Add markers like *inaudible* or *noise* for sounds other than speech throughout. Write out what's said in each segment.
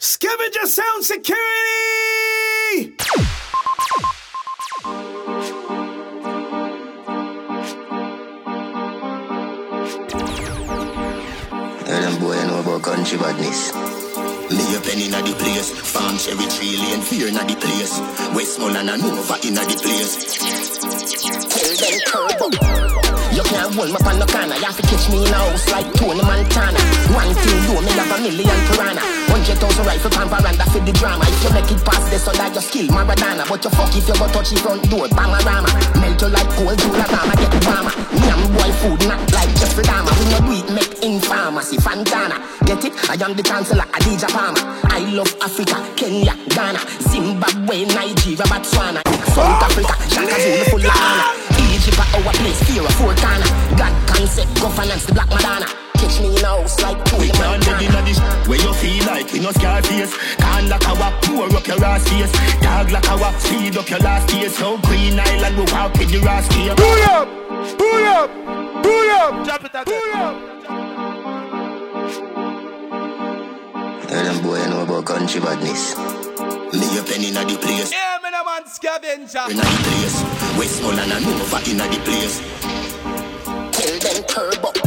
Skavenga Sound Security! Tell them boy know about country badness. Me a penny inna the place, farm cherry tree lane, fear inna the place. Westmoreland and Nova inna the place. Tell them turbo. You can't hold me on the corner. You have to catch me in a house like Tony Montana. One thing do me have a million piranha. Hundred thousand rifle pan veranda for the drama. If you make it past this, so that you skill Maradona. But you fuck if you go touch the front door, Bangarama. Melt you like cold Jularama, get warmer. Me and boy food not like Jeffrey Dahmer. We no do it make in pharmacy, Fantana. Get it? I am the chancellor, Adidja Palmer. I love Africa, Kenya, Ghana, Zimbabwe, Nigeria, Botswana, South Africa, Shaka Zulu full of honor. Egypt at our place, fear of four corner. God concept, governance, the black Madonna. Catch me in a house like Tony We can't live Montana. inna this where you feel like we no scar face. Can't lock our pour up your ass face. Dog like our speed up your last days. So Green Island we walk with the ass here. Pull up! Pull up! Pull up! Drop it again. Pull up! Tell them boy I know about country badness. Me a penny inna the place. Yeah, man, I'm on Skavenga. inna the place. Westmoreland and Nova inna the place. Tell them turbo.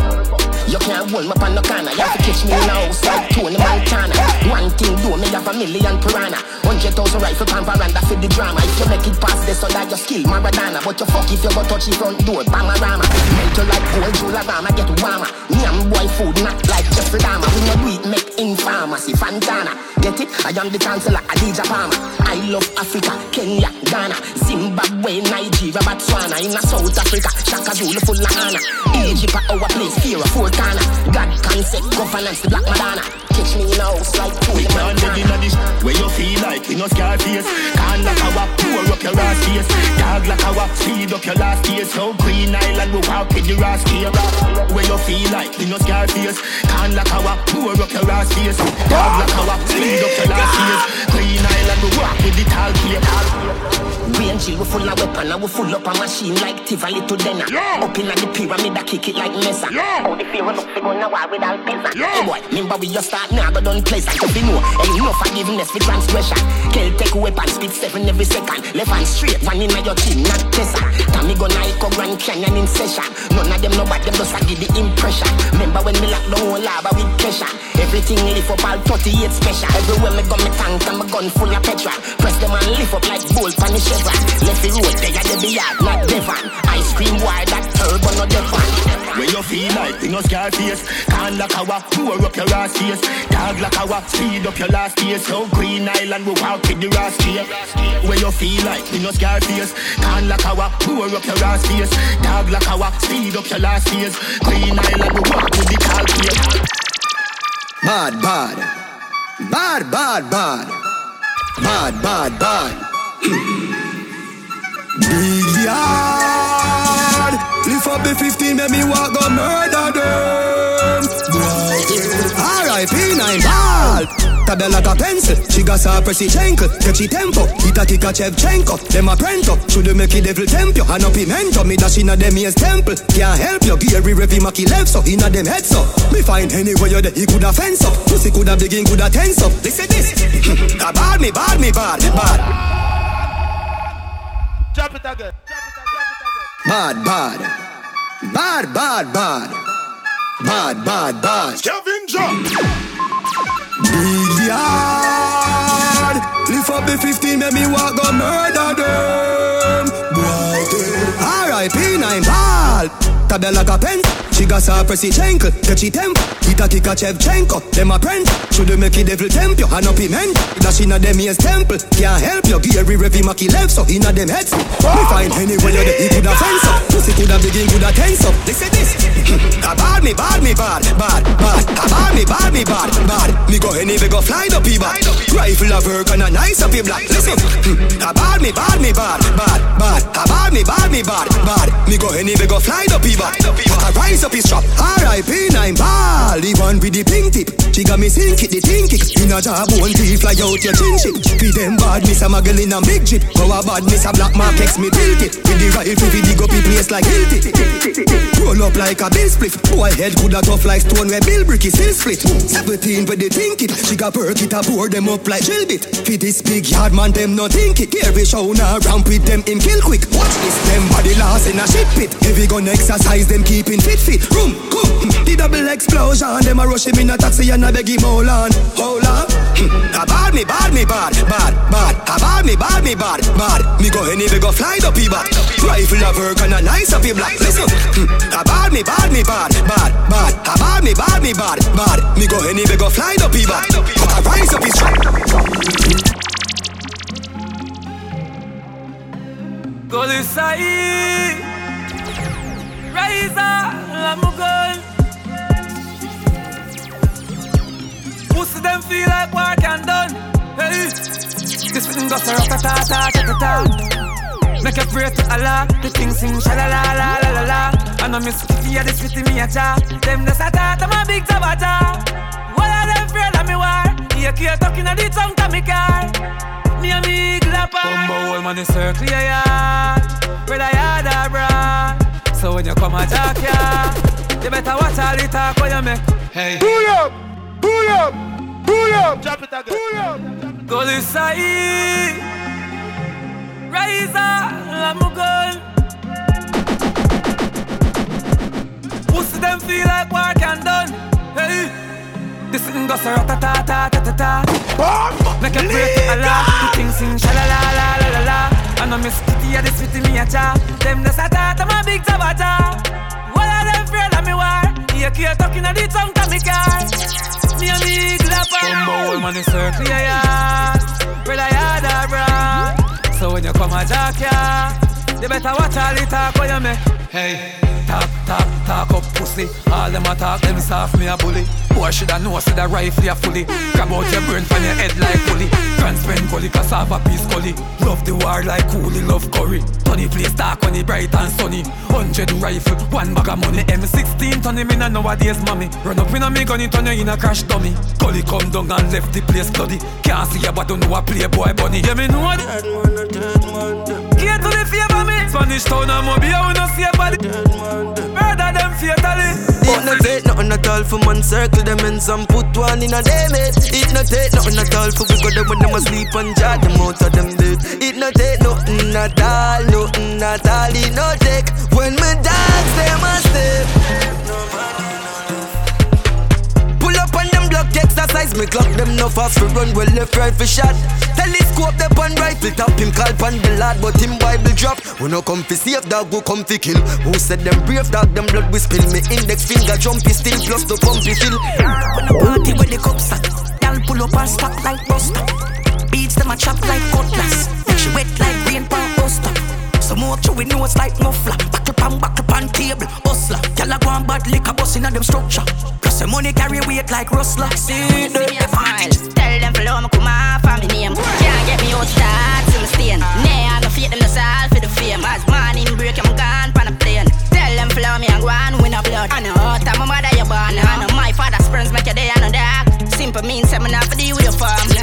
You can't hold me on the corner. You have to catch me house like Tony Montana. One thing do me have a million piranha. Hundred thousand rifle pan veranda for the drama. If you make it past this, so that you skill Maradona. But you fuck if you go touch the front door, Bangarama. Melt you like gold Jularama, get warmer. Me and boy food not like Jeffrey Dahmer. We no do it make in pharmacy, Fantana. Get it? I am the chancellor, Adidja Palmer. I love Africa, Kenya, Ghana, Zimbabwe, Nigeria, Botswana. In South Africa, Shaka Zulu full of honor. Egypt our place, fear of four. God concept, governance, the black Madonna. Catch me in a house like Tony We can't live Montana. inna this where you feel like we no scar face. Can't lock our pour up your ass face. Dog like our speed up your last days. So Green Island we walk with the ass here. Where you feel like we no scar face. Can't lock our pour up your ass face. Dog like we full up a machine like Tiva Little Denner. Up in the pyramid, I kick it like Mesa. Oh, the fear look fi gonna war with all pizza. Hey boy, remember we just start now, go done place and to be know. Ain't no forgiveness for transgression. Kill take weapon, speed seven every second. Left hand straight, one in your chin, not tessa. Tommy gonna echo Grand Canyon in session. None of them know what them just a give the impression. Remember when me lock the whole lava with pressure. Everything lift up all 38 special. Everywhere me go, me tank and my gun full of petrol. Press them and lift up like bolt on the chevron. Left the road, they are the yard, not Devon. Ice cream wire, that turbo, no Devon. When you feel like we no scar face Can't lock our pour up your last face Dog like our speed up your last days So Green Island we walk with the ass here Where you feel like we no scar face can like lock our pour up your last face Dog like our speed up your last days Green Island we walk with the tall here Bad, bad. Bad, bad, bad. Bad, bad, bad. *clears throat* Big yard. Lift up the 15, make me walk go murder them. R.I.P. 9 ball. Tabella a pencil. She got her pressy chankle. Catchy tempo. Hit a kick a Shevchenko. Them a prento. Should make it devil temp you. And up pimento. Me dash inna them ears temple. Can't help you. Gary Revy Maki left so. Inna them heads so. Me find anywhere you there. He coulda fence up. Pussy coulda begin coulda tense up. Listen this. *laughs* Ah, bad me, bad me, bad, bad. Drop it again. Drop it again. Bad, bad. Bad, bad, bad. Bad, bad, bad. Skavenga! Big yard. Lift up the 15, make me walk go murder them. R.I.P. 9 ball. Tabella like a pen. She got her pressy chankle. Catchy temp. Hit a kick a Shevchenko. Them a print. Should make it devil temp you. And up piment. Dash inna them ears temple. Can't help you. Gary Revy Maki left so inna them heads. Me find anywhere you. He coulda fence up. Pussy coulda begin coulda tense up. Listen this. *laughs* Ah, bad me, bad me, bad, bad, bad. Ah, bad me, bad me, bad, bad. Me go any we go fly the people. Rifle of work and a nice up your black. Listen. *laughs* Ah, bad me, bad me, bad, bad, bad. Ah, bad me, bad me, bad, bad. Me go any we go fly the people. But I rise up his trap. R.I.P. nine bad. the one with the pink tip. She got me sink it, the think it. In a job, one teeth fly out your chin chip. Feed them bad, miss a muggle in a big jeep. A bad miss a black mark, X me tilt it. With the rifle, we dig up the place like it. Roll up like a bill split. Boy head coulda tough like stone where Bill Bricky still split. Seventeen with the think it. She got perk it, a pour them up like drill bit. Feed this big yard man, them no think it. Here we show now ramp with them in kill quick. Watch this, them body lost in a shit pit. Heavy gun exercise, them keeping fit fit. Room, come, hmm. the double explosion. Them a rush him in a taxi and a beg him hold on, hold on. Hmm. A bad me, bad me, bad, bad, bad. A bad me, bad me, bad, bad. Me go any we go fly the pee Rifle of work and a nice up black. Listen, hmm. a bad me, bad me, bad, bad, bad. A bad me, bad me, bad, bad. Me go any we go fly the pee But I rise up his Go this side, rise up, I'm going. Pussy them feel like work and done. Hey, this thing goes a ta ta ta ta ta. Make a pray to Allah, the thing sing sha la la la la la la. I know Miss Kitty, this with me a cha. Them the sata, I'm a big tabata. What are them afraid of me war? Yeah, keep talking at the tongue to me car. Me a big lapper. Bumbo hole man, the circle yeah yeah. Where I had a bra. So when you come a talk yeah, you better watch all the talk when you make. Hey. Pull up, pull up, pull up, drop it again. Pull up. Go this side, rise up, I'm going. Pussy them feel like work and done. Hey, this thing goes a ta ta ta ta ta ta. Make a pray to Allah, the thing sing sha la la la la la la. I know Miss Kitty, yeah, this with me a cha. Them the sata, I'm a big tabata. What are them afraid of me war? Yeah, keep talking at the tongue to me car. Me a big lapper. Bumbo hole man, the circle yeah I had a bra. So when you come a jack yeah, you better watch all the talk when you make. Hey, talk, talk, talk up pussy. All them a talk, them soft me a bully. Boy shoulda know, see the rifle ya fully. Grab out your brain from your head like pulley. Transparent gully, cassava piece gully. Love the war like coolie, love curry. Tony place dark when it bright and sunny. Hundred rifle, one bag of money. M16 turn him in a nowadays mommy. Run up in a me gun, it turn you in a crash dummy. Gully come down and left the place bloody. Can't see ya but don't know a playboy bunny. Yeah me know what? Care to the favor me. Spanish town and Mobile, we no see a body. Murder them fatally. It no take nothing at all for man circle them and some put one in a day mate. It no take nothing at all for we go them when them asleep and jar them out of them bed. It no take nothing at all, nothing at all. It no take when me dogs them a step. Exercise, me clock them no fast for run well left right for shot. Telescope the pan rifle top him call pan the lad but him Bible drop. We no come fi save dog, go come fi kill. Who said them brave dog, them blood we spill. Me index finger jumpy still plus the pumpy fill. When the party with the cup stack, y'all pull up and stack like buster. Beats them a chop like cutlass. She wet like rain pan buster. Some more chewing nose like muffler. Buckle pan, buckle pan table, hustler. Y'all a go and bad liquor bust inna them structure. Plus the money carry weight like rustler. See the advantage. Tell them follow me, come on, family name. Can't get me out start to me stain. Nay, I no fake them no solve for the fame. As morning break, I'm gone pan a plane. Tell them follow me and go on win a blood. I know how time my mother you born. I know my father's friends make your day and a dark. Simple means I'm not for with your farm.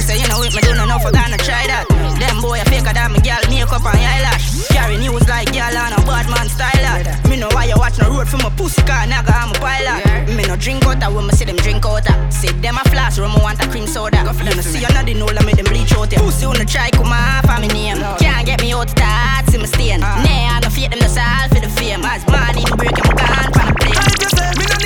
No. You know, say you know with me do no know for gonna try that. Them boy a faker than me girl makeup and eyelash. Carry news like girl on a bad man style that. Me know why you watch no road for my pussy car, nigga I'm a pilot. Me no drink out that when me see them drink that. See them a flash, room want a cream soda. You know see another know let me them bleach out ya. Pussy on the try come off of me name. Can't get me out the start, see me stain. Nay, I no fake them no solve for the fame. As morning break, I'm gone from the plane.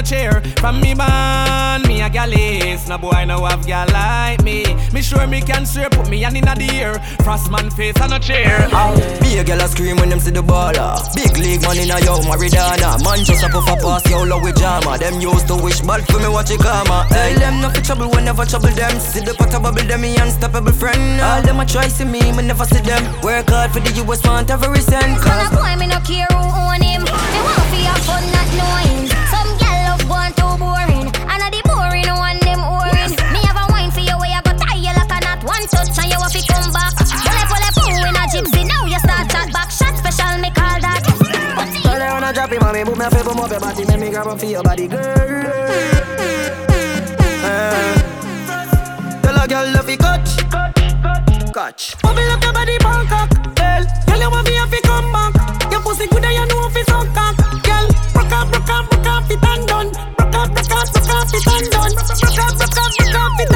Man a chair From me man, me a gal is No boy no have gal like me Me sure me can swear Put me hand inna the air Frost man face on a chair ah, Be a girl a scream when them see the baller. Big league money now yo Maridana. Man just a puff a pass yo low with jama. Them used to wish bad for me watch it karma. Hey, them not for trouble whenever trouble them. See the pot bubble them me unstoppable friend. All them a try see me, me never see them. Work hard for the US want every cent. And a boy, me no care who own him. Me want And mommy. Me a favor, move your body, make me grab and feel your body, girl. Eh. Tell a girl love it catch, catch. Bubble up your body, Bangkok. Girl, girl, you want me if you come back. Your pussy good and you know if it's on cock. Girl, rock up, rock up, rock up, it and. Rock up, rock up, rock up, it and. Rock up, rock up, rock up, it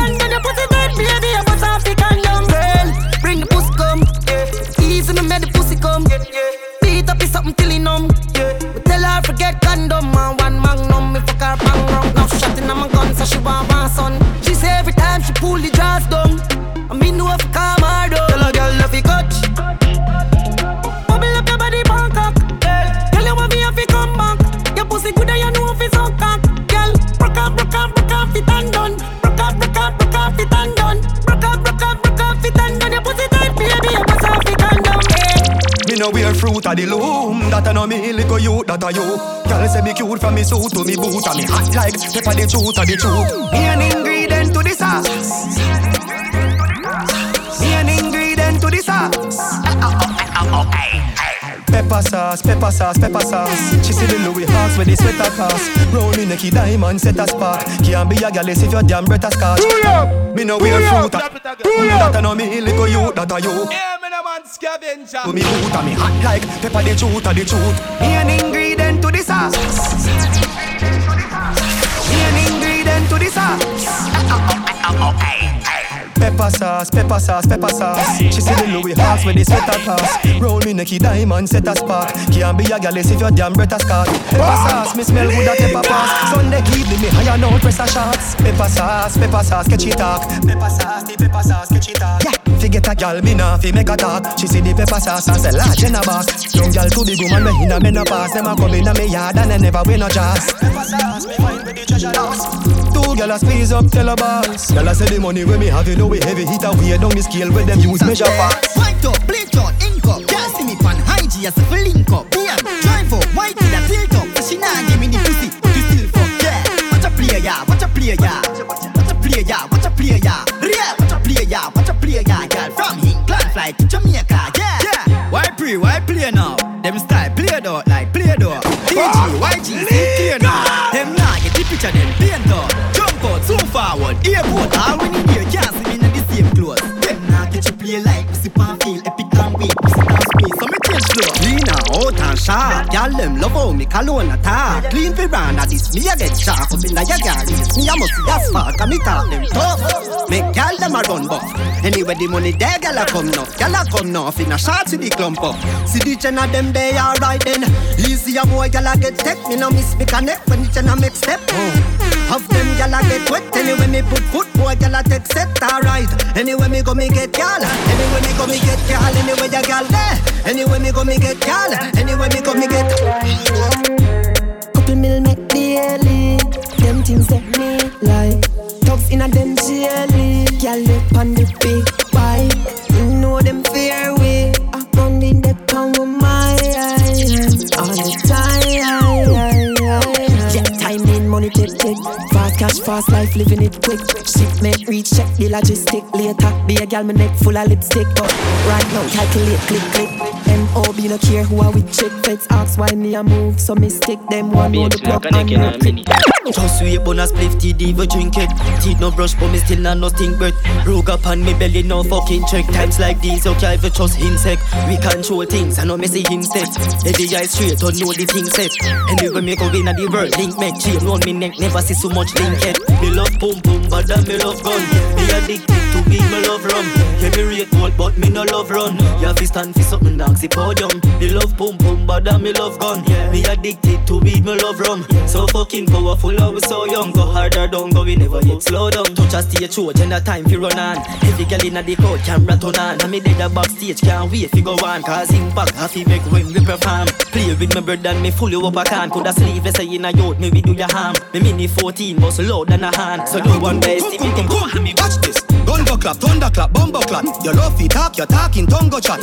know me little youth that I you. Girl say me cute from me suit to me boot And me hot like pepper the truth of the truth. Me an ingredient to the sauce. Me an ingredient to the sauce. Pepper sauce, pepper sauce, pepper sauce. She see the Louis Hawks with the sweater cost Roll me necky diamond set a spark. Can't be a gal if your damn breath a scotch. Me no wear fruit of That I know me little youth that I you. Yeah, no Skavenga. to me boot and me hot like pepper the truth of the truth. Me an ingredient to the sauce. Me an ingredient to the sauce. Pepper sauce, pepper sauce, pepper sauce. She see the Louis Hawks with the sweater class. Roll me necky diamond set a spark. Can't be a gal if your damn breath a scotch. Pepper sauce, me smell good at pepper pass. Sunday evening me higher now press a shots. Pepper sauce, pepper sauce, catchy talk. Pepper sauce, the pepper sauce, catchy talk. Yeah. Fi get a gal, me nah fi make a talk. She see the pepper sauce and say large in a boss. Young gal too big woman, me in a menopause. Them a come a me yard and they never win no jazz. Pepper sauce, me find with the treasure. Two gal a squeeze up, tell a boss. Gal a say the money when me have, you know we heavy hit away down the scale where them use measure fast. White up, bleach out, ink up. Can't see me pan high G as a link up. Beer, drive up, white with a tilt up. So she nah give me the pussy, you still fuck. Yeah, watch a player, yeah, watch a player, yeah. Watch a player, yeah, watch a player, yeah. Real, watch a To Jamaica, yeah. Yeah, why pre, why play now? Them style play out like play out. Ah. DG, YG, clear now. Them nah get the picture, them paint up. Jump out, so forward, airport, all when you hear, can't see me in the same clothes. Them nah get you play like pussy pan feel epic and weak, pussy dance space, so me change flow. Out and sharp, y'all them love how me cologne attack. Clean at this me a get sharp up in like a. Me a must a spark, and me talk them tough. Make gal them a run buff. Anyway the money there, gal a come now, gal a come now. Finna shot to the clump up. See the ten of them they alright then. Easy a boy gal a get tech, me no miss me connect when the ten a make step. Have them gal a get wet anyway me put foot boy gal a take set alright. Anyway me go me get gal, anyway me go me get gal, anyway ya gal there. Eh. Anyway me go me get gal, anyway me go me get. Couple mil make daily. Them things that me like. Thugs in a them jelly. Girl lip on the big in money tick tick. Fast cash, fast life, living it quick. Shipment reach, check the logistic. Later, be a gal, my neck full of lipstick. But right now, calculate, click, click. M.O.B. no care who I with chick. Feds ask why me a move, so me stick them one more the plug and Just wait, bonus spliff, TD, we drink it. Teeth no brush, but me still not no stink breath. Rogue up on me belly, no fucking check. Times like these, okay, you trust insect. We control things, I know me see him set. Every eye straight, don't know the thing set. Anyway, me go in the world, link me. Chain round me neck, never see so much link head. Me love boom boom, but that me love gun. Me addicted to be me love rum. Yeah, me rate gold, but me no love run. Have to stand for something, dance the podium. Me love boom boom, but that me love gun. Yeah, me addicted to be me love rum. So fucking powerful, Was so young. Go harder, don't go, we never yet slow down. Touch a stage show, the time fi run on. Every girl inna the crowd, camera turn on. And me dead a backstage, can't wait fi go on. Cause impact, have to make when we perform. Play with my bird and me fully up a can. Coulda sleeve, say in a yacht, me we do your harm. Me mini 14, bust loud than a hand. So no one best, see me think, come, come, watch this. Gun go clap, thunder clap, bumbo clap. Your love fi talk, your talking tongue go chat.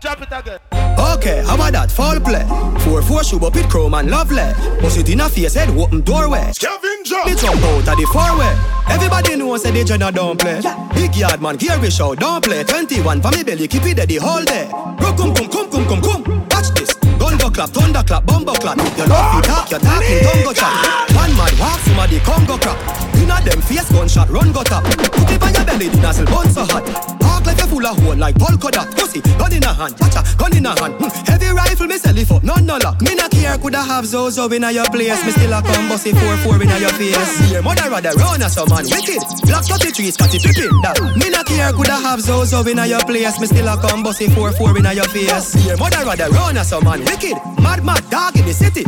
Drop it again. Okay, how about that? Fall play. 4-4 shoe up it chrome and lovely. Bust it in a face head, open doorway. Skavenga. Me jump out of the four-way. Everybody knows say the journey don't play. Big yard man, here we show, don't play. 21 for me belly, keep it there the whole day. Bro, come, come, come, come, come, come. Watch this. Gun go clap, thunder clap, bumbo clap. Your love you talk, your talking tongue go chat. One mad walk, somebody Congo crap. know them face gunshot, run go tap. Put it on your belly, the nozzle bun so hot. Like a full of hole like polka dot. Pussy, gun in a hand, watcha, gun in a hand. Mm. Heavy rifle, me sell it for none no luck. Me not care, coulda have Zozo in a your place. Me still a come bossy 4-4 in a your face. Your mother rather run as some man wicked. Black 33, Scottie Pippen. That me not care, coulda have Zozo in a your place. Me still a come bossy 4-4 in a your face. Your mother rather run as some man wicked. Mad mad dog in the city.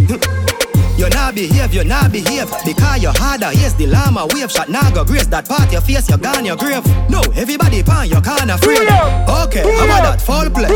You not behave, you not behave. Because you harder, yes, the llama wave. Shot Now go grace that part your face, you gone your grave. No, everybody pan, you can't afraid Okay, how about that, fall play?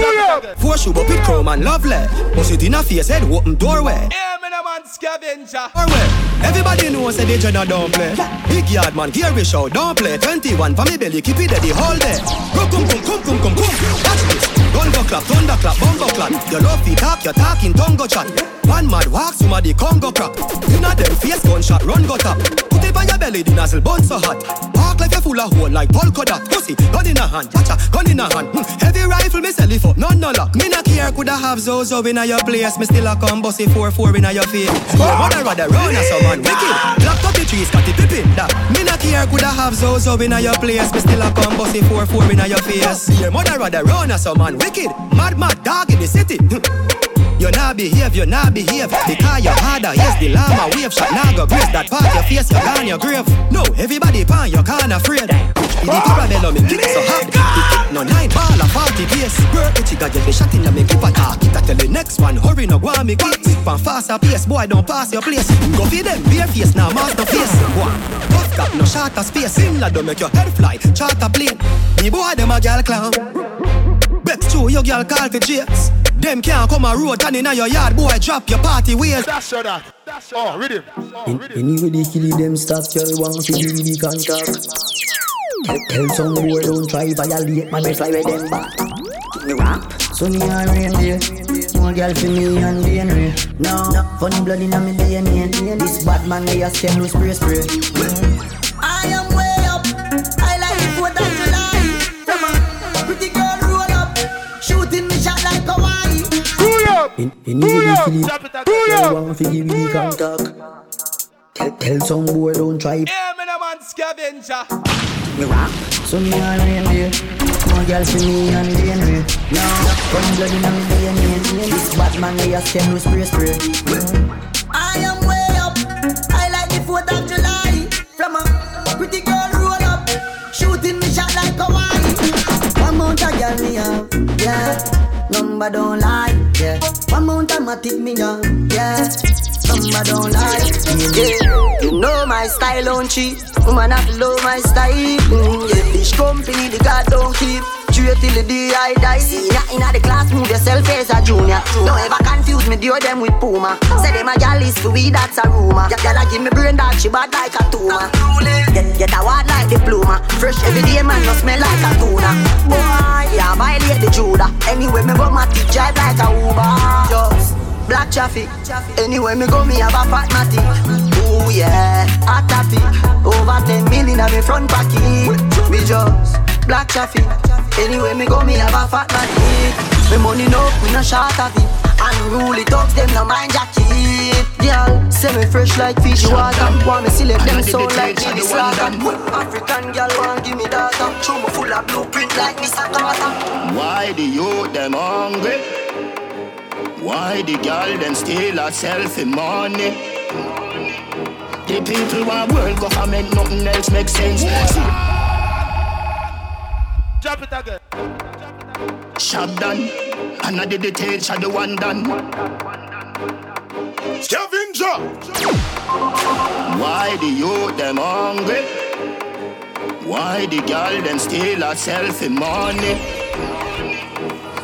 Four shoe up with chrome and lovely. Bust it in a face, head open doorway. Yeah, man, a man Skavenga. Doorway. Everybody knows say the journey don't play. Big yard man, here we show, don't play. 21 for me belly, keep it there the whole day Go, come, come, come, come, come, come. Watch this. Gun go clap, thunder clap, bumbo clap. Your love fi talk, your talking tongue go chat One mad walk, somebody Congo crack Inna them face gunshot, run go tap. Put it on your belly, the nozzle bun so hot. Park like a full of hole like polka dot Pussy, gun in a hand, watcha, gun in a hand. Mm. Heavy rifle, me sell it for none no luck. Me not care, coulda have Zozo in a your place. Me still a come bossy 4-4 in a your face. Your mother rather run as some man wicked Black 33, Scottie Pippen, that. Me not care, coulda have Zozo in a your place. Me still a come bossy 4-4 in a your face. Your mother rather run as some man wicked. Mad, mad dog in the city You not behave, you not behave. Because you harder, yes, the llama wave. Shot Now go grace that part your face, you gone your grave. No, everybody pan, you can't afraid. In the caramel, me kick so hard. The kick no nine ball a 40 pace Work the chica, get the shot in the me keep attack It I tell the next one, hurry no go on me quick Quick pan faster pace, boy don't pass your place. Go feed them, bare face, now master face. One, tough got no shorter space. Similar don't make your head fly, charter plane. Me boy them a gal clown. Bex two, your girl call for Jakes. Them can't come a road and inna your yard, boy, drop your party ways. That's so that. That's so oh, rhythm. Oh, In, rhythm. anyway, they kill them stop, girl, want to give the contact. Tell, tell some boy don't try violate, man, me fly with them back. Me rap, so me a reindeer. More girl for me and DNA. No, funny blood inna me DNA. And this bad man, they a scam, no spray spray. Up. In, anyway, they kill Drop it it. Girl want to give the contact. Tell, tell some boy don't try Yeah, man, a man Skavenga. me rap. So me a reindeer. More girl for me and DNA. No, funny blood inna me DNA. This bad man, they a scam, no spray spray. I am way up. I like the Fourth of July. From a pretty girl roll up, shooting me shot like Hawaii. One mount a girl me have, yeah. Number don't lie, yeah. One mount a matic me have, yeah. Number don't lie, yeah. You know my style don't cheat. Woman have to know my style. Mm, yeah, fish company the God don't keep. Straight till the day I die. See ya inna the class, move yourself as a junior. Don't ever confuse me, deal them with Puma. Say them a gal is for we, that's a rumor. Gal give me brain that she bad like a tumor. Get get a word like diploma. Fresh every day, man, no smell like a tuna. Boy, yeah, violate the Judah. Anyway, me go my drive like a Uber. Just black traffic. Anyway, me go, me have a fat matic. Ooh yeah, hot traffic. Over 10 million on me front pocket. Me just black traffic. Anyway, me go, me have a fat matic. Me money no, me no short of it. Unruly thugs, them no mind jacket. Girl, semi fresh like fish water. Want me select them so like baby slaughter. African girl want give me data. Show me full of blueprint like Miss Carter. Why the youth them hungry? Why the girl them steal a selfie money? The people want world government, nothing else makes sense. See, Drop it again. shop done, and I did the tail, shot the one done. Skavenga. Why the youth them hungry? Why the girl them steal a selfie money?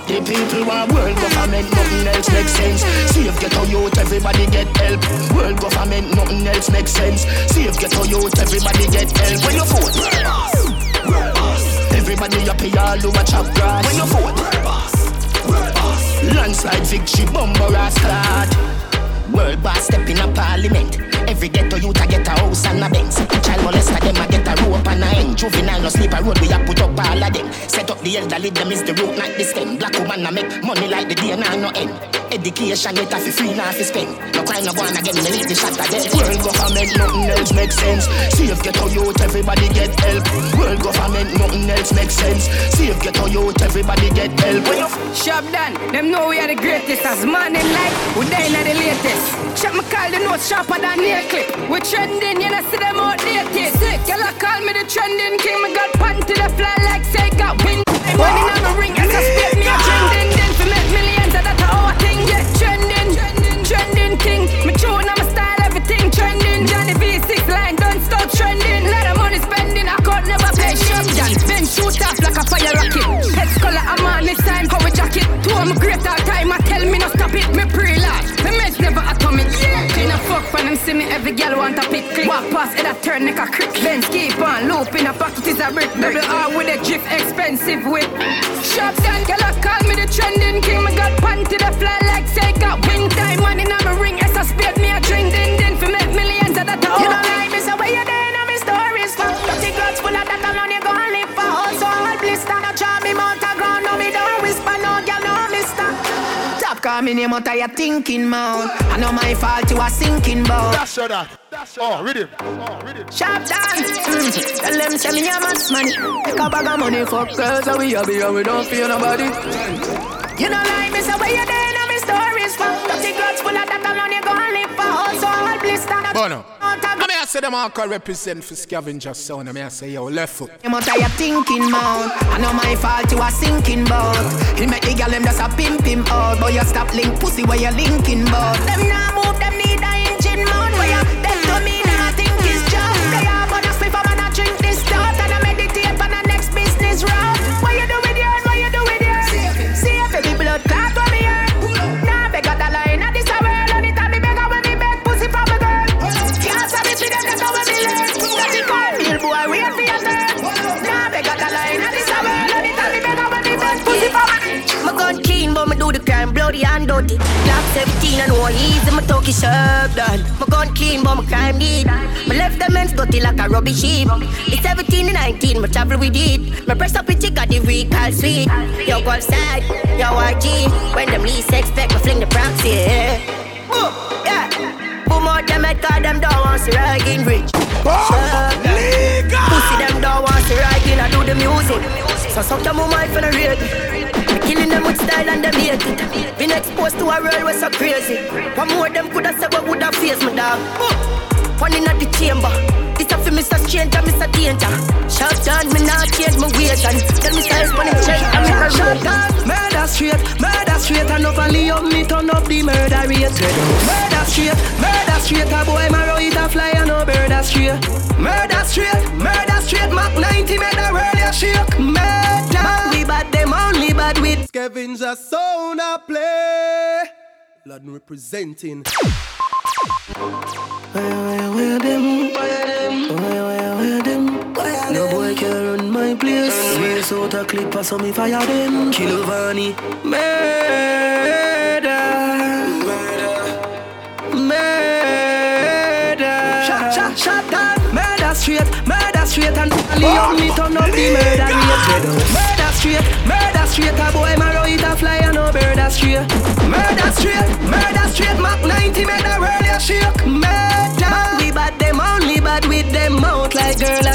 The people want world government, nothing else makes sense. Save ghetto youth, everybody get help. World government, nothing else makes sense. Save ghetto youth, everybody get help. When you vote, everybody happy all a chop grass. When you vote, landslide victory, bumper ass clad. World boss step in a parliament. Every ghetto youth a get a house and a Benz. Child molester them a get a rope and a end. Juvenile no sleep a road we a put up all of them. Set up the elderly them is the root not the stem. Black woman a make money like the day nah no end. Education get a free nah fi spend. No cry no born again me leave the shot dead. World government nothing else makes sense. Save ghetto youth everybody get help. World government nothing else makes sense. Save ghetto youth everybody get help. Shop done, them know we are the greatest as man in life, we dying at the latest. Shop me call the notes sharper than nail clip. We trending, you know see them outdated. Sick, y'all call me the trending king. Me got panty the fly like say got wind. Money on the ring, as I spit me a trending. Thing. Yeah, trending, trending king. Me tune, I'm a style, everything trending. Johnny V6 line, don't stop trending. Lot of money spending, I could never play shop done. Then shoot off like a fire rocket. Head scholar, I'm on this time, with jacket. Two of my great all time, I tell me no stop it. Me pre-life, see me, every girl want a pick click. Walk past, it a turn, like a crick. Benz keep on, loop in a pocket is a brick. Double R with a drift, expensive whip. Shop done, girl, I call me the trending king. Me got panty the fly like say got wing time. Money in my ring, as I spit me a drink. Din din for make millions of that. You don't like me, so where you there? Now me stories for. Dirty girls full of that alone, you gon' live for. Also all blister, no try me mount call me name out of your thinking mouth. I know my fault, you are sinking boat. That's your that. Oh, read him. Oh, read him. Sharp dance. Mm. Tell them say me a mass money. Take a bag of money for girls and we happy and we don't fear nobody. You know like me, so where you there? Now me stories for. Dirty girls full of that alone, you gon' live for. Also all blister. no Bono. Mount I mean, I say them all can represent for Skavenga sound. I I say, yo, left foot. You must have thinking mouth. I know my fault, you are sinking boat. He make the girl them just a pimp him out, but you stop link pussy where you linking bout. Them now move, them the bloody and dirty. Glock 17 and no easy, my talkie sharp done. My gun clean, but my crime neat. My left them ends dirty like a rubbish heap. It's 17 and 19, my travel with it. My press up with you got the recall sweet. Yo, go outside, yo, RG. When them least expect, me fling the proxy. Yeah. Boom, yeah. Boom out them head, cause them don't want to ride in rich. Pussy them don't want to ride in, I do the music. So suck your mama if you not rate me. Me killing them with style and them hate it. Been exposed to a world where so crazy. One more them coulda said what woulda face me dog. One in the chamber. This a for Mr. Stranger, Mr. Danger. Shut down, me not change my ways and tell me size when it change. I'm in Shut down, murder straight, murder straight, and up and up me turn up the murder rate. Murder straight, murder straight, a boy marrow it a fly and no bird a straight. Murder straight, murder straight, Mac 90 make the world ya shake. Murder, we bad them only bad with Skavenga sound a play. London representing. Out a clip or some me fire them. Kill Vanny. Murder. Murder. Murder. Shot, shot, shot down. Murder straight. Murder straight. And Leon oh, me turn up the murder rate. Murder straight. Murder straight. A boy marrow it a fly and no bird a straight. Murder straight. Murder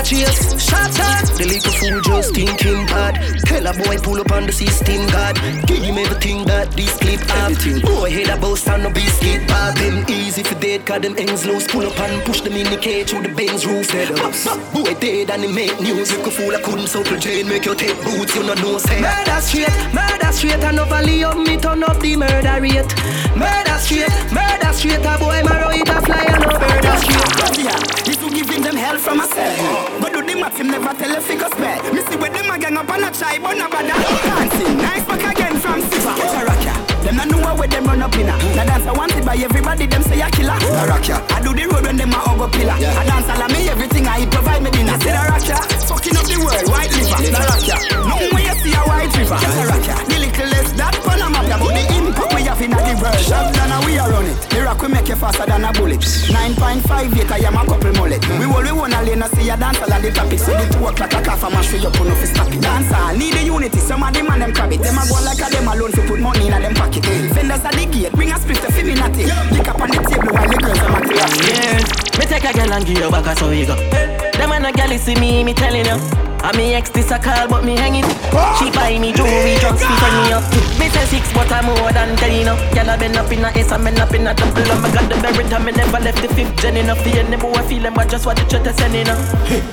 chase. Shot at the little fool just thinking bad. Tell a boy pull up on the system, God. Give him everything that this clip have. Boy head a boss and no biscuit bag. Them easy for dead, cause them ends loose. Pull up and push them in the cage through the Benz roof. Boy dead and he make news. Little fool I couldn't supple chain, make you take boots. You know no say. Murder straight, murder straight, and over up me turn up the murder rate. Murder straight, murder straight, a boy marrow it a fly and no murder straight. Yeah, hell from a cell. But do the math, him never tell a figure spare. Me see where them a gang up on a try, but no bother. Can't see, nice back again from Siva. Them not know where them run up in a. Now dance I wanted by everybody, them say a killer. A rock ya. I do the road when them a hug pillar. I dance all of me, everything I provide me dinner. Say a rock ya. Fucking up the world, white liver. A rock ya. Nothing where you see a white river. Get a rock ya. The little less that Panama, but the impact we have in the world. Shot down we are on it. The rock we make you faster than a bullet. 9.5 acre, I am a couple mullet. We will we wanna lane, see a dance all of the topic. So the two o'clock, I can't mash for you, put no fi stop it. Dance all, need the unity. Some of them and them crab it. Them a go like a them alone fi put money in a them pocket. Fenders at the gate, bring a split to fi me natty. Pick up on the table while the girls are at the Yes, me take a girl and give you back a so we go. Them and a girl see me, me telling you. And me ex this a call but me hang it. She buy me jewelry, drugs, me turn me up. Me say six but I'm more than ten know Girl I been up in a ace and me up in a double And me got the merit and me never left the fifth gen enough. The end boy feel them but just what the church is sending up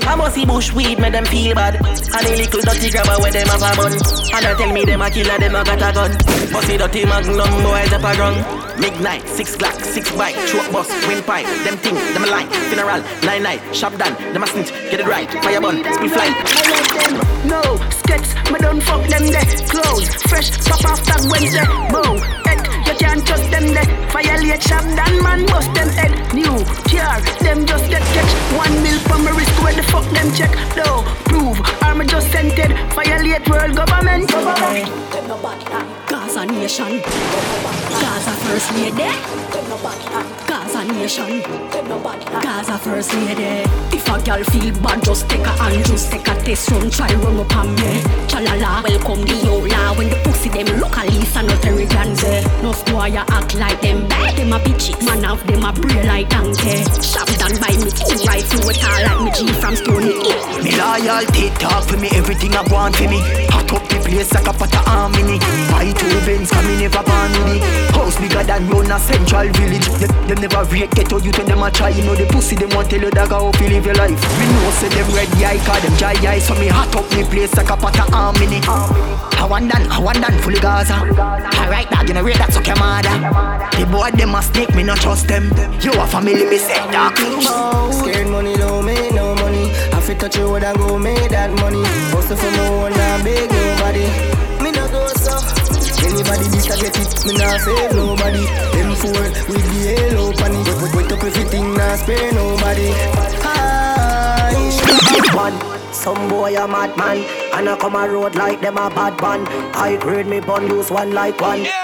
I must see bush weed make them feel bad. And the little dirty grabber where them have a bun. And they tell me them a killer them a got a gun. But see dirty magnum boys up a ground Midnight, six black, six bike, truck bus, windpipe, them thing, them a line, funeral, nine night, shop done, them a snitch, get it right, fire bun, split flight. I like them, no, skets, me don't fuck them there, clothes, fresh, pop off that Wednesday, bow, head, you can't trust them there, violate shop done, man, bust them head, new, car, them just get catch, one mil from my wrist, where the fuck them check, no, prove, army just sent it, violate world government, government. Gaza Nation. Gaza First Lady. Gaza Nation. Gaza First Lady. If a girl feel bad, just take a hand, just take a test run, try run up on me. Chalala, welcome the yola. When the pussy them look at and not every ganze. Eh. No squire act like them bad, them a bitches. Man of them a brain like donkey. Shop done by me, two rifle with all like me G from Stony Hill. Me loyalty talk for me, everything I want for me. Hot up the place like a pot of harmony. Buy two Benz, come me never born with it. House bigger than run a central village. Them, them never rate ghetto you tell them a try. You know the pussy them want tell you that how you live your life. We know say them red eye, call them dry eye. So me hot up the place like a pot of harmony. I want done, I want done fully Gaza. Alright, dog, you know rate that suck your mother. The boy them a snake, me not trust them. You a family, me say dog. Scared money don't make no money. I fit touch you I go make that money. Hustle for more, not beg nobody. Me no. Anybody this I get it, me not save nobody. Them fool with the halo panic. Wet, wet, wet up everything, not spare nobody. Man, some boy a madman And I come a road like them a bad man I grade me bun use one like one Yeah,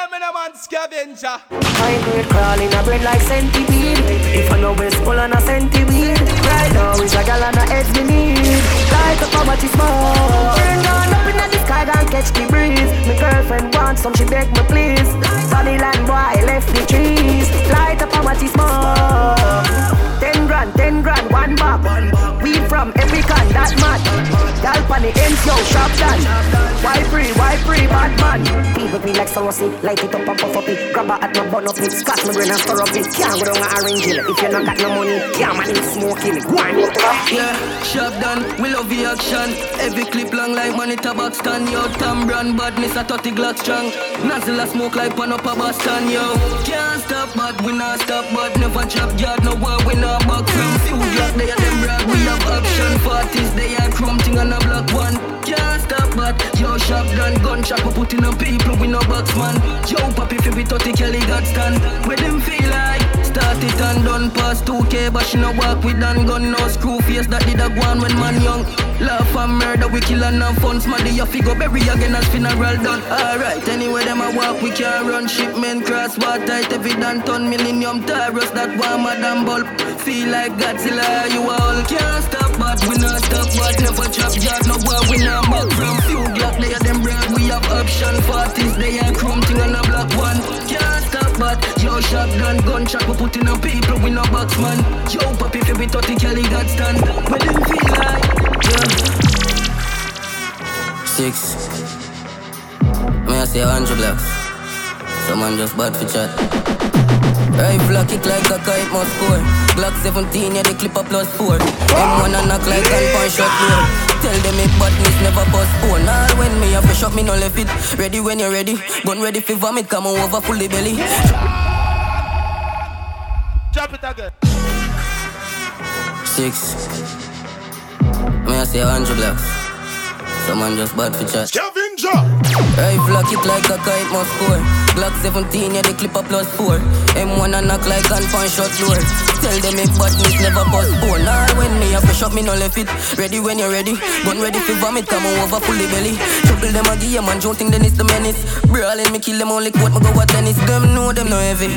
Skavenga. I grade crawling a bread like centipede. If I know west full and a centipede. Right now is a gal and a heads me need. Like a poverty small Turn on up in the sky and catch the breeze. My girlfriend wants some, she beg me please. Babylon boy left the trees. Light up poverty small Ten grand, ten grand, one bag. We from every can, that mad Gal pan the ends, yo, shop done Why free, why free, bad man People be like someone see Light it up and puff up it Grab a at my bun up it Scratch my brain and stir up it Can't go down a orange hill If you not got no money Can't man in smoking Go on, you Yeah, shop done, we love the action. Every clip long like money tabac stand, yo. Tam brand badness a 30 Glock strong. Nozzle a smoke like pan up a Boston, yo. Can't stop, but we not stop, but never drop yard. No war, we not back from. Few Glock, they are them brag, we have option. Parties, they are chrome on a block one. Can't stop, but yo, shop done. Gun shop, we putting up people, we no box man. Yo, papi, fi be 30 Kelly got stand. Where them feel like? Start it and done past 2K, but she no walk with dan gun, no screw face that did a go on when man young. Laugh and murder, we kill and have fun. Smaddy, you fi go bury again as funeral done. Alright, anyway, them a walk, we can run. Shipment cross, water, tight, every dan ton. Millennium Taurus, that one madam bulb. Feel like Godzilla, you all can't stop, but we not stop, but never chop yard, no war, we not back from. Few Glock, they them brand, we have option. Parties, they are chrome thing on a black one. Can't stop, spot. Yo, shotgun, gunshot, we putting on people, we no box man. Yo, papi, if we 30 Kelly got stand. Where them feel like, yeah. Six. May I say 100 blocks? Someone just bad for chat. Rifle kick like a kite must score. Glock 17, yeah, the clip up plus 4. M1 and knock like gun punch shot door. Tell them it badness never postpone. All when me have to shot me no left it. Ready when you're ready. Gun ready for vomit, come on over fully belly. Drop it again. Six. May I say 100 blocks? Someone just bad for chat. Skavenga! Rifle kick like a kite must score. Glock 17, yeah, the clip up plus 4. M1 and knock like gun punch shot door. Tell them it badness never postpone. All when me have to shot me no left it. Ready when you're ready. Gun ready for vomit, come on over fully belly. Trouble them a game and don't think then it's the menace. Brawling me kill them only quote me go at tennis. Them know them no heavy.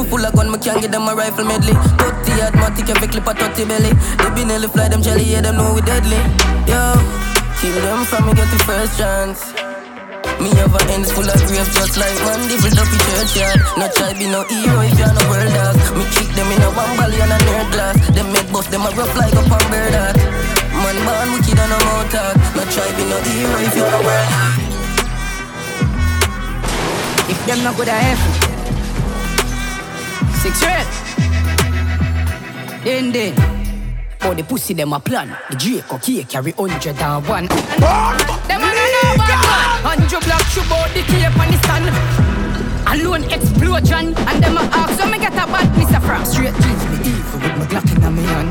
We full of gun, me can't get them a rifle medley. 30 automatic, every clip a 30 belly. They be nearly fly them jelly, yeah, them know we deadly. Yo, kill them from me get the first chance. Me have a ends full of grave just like man Devil up in churchyard No try be no hero if you're no world dog Me kick them in a one bally and a nerd glass. Them make bust them a rough like a pan bird heart Man born wicked and a mouth talk. No try be no hero if you're no world dog If them not good at heaven Six red. Then Oh the pussy them a plan. The Draco key carry hundred and one. Them a no man Hundred block shoot out the cape on the stand Alone explosion And them a ask so me get a bad Mr. Frost Straight jeans me evil with my Glock in me hand.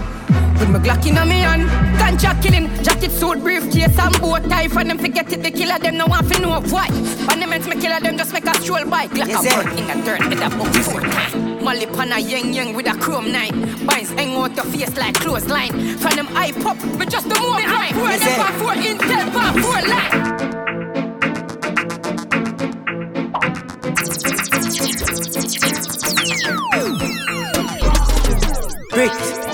With my Glock in me hand. Ganja killing Jacket suit briefcase and bow tie. For them forget it The killer them no want to know why. When them me killer them just make a stroll by Glock Yes, a burn in a turn With a book Molly pan a yang yang with a chrome nine Binds hang out your face like clothesline From them eye pop but just the more crime. Four for four intel for four line Brick.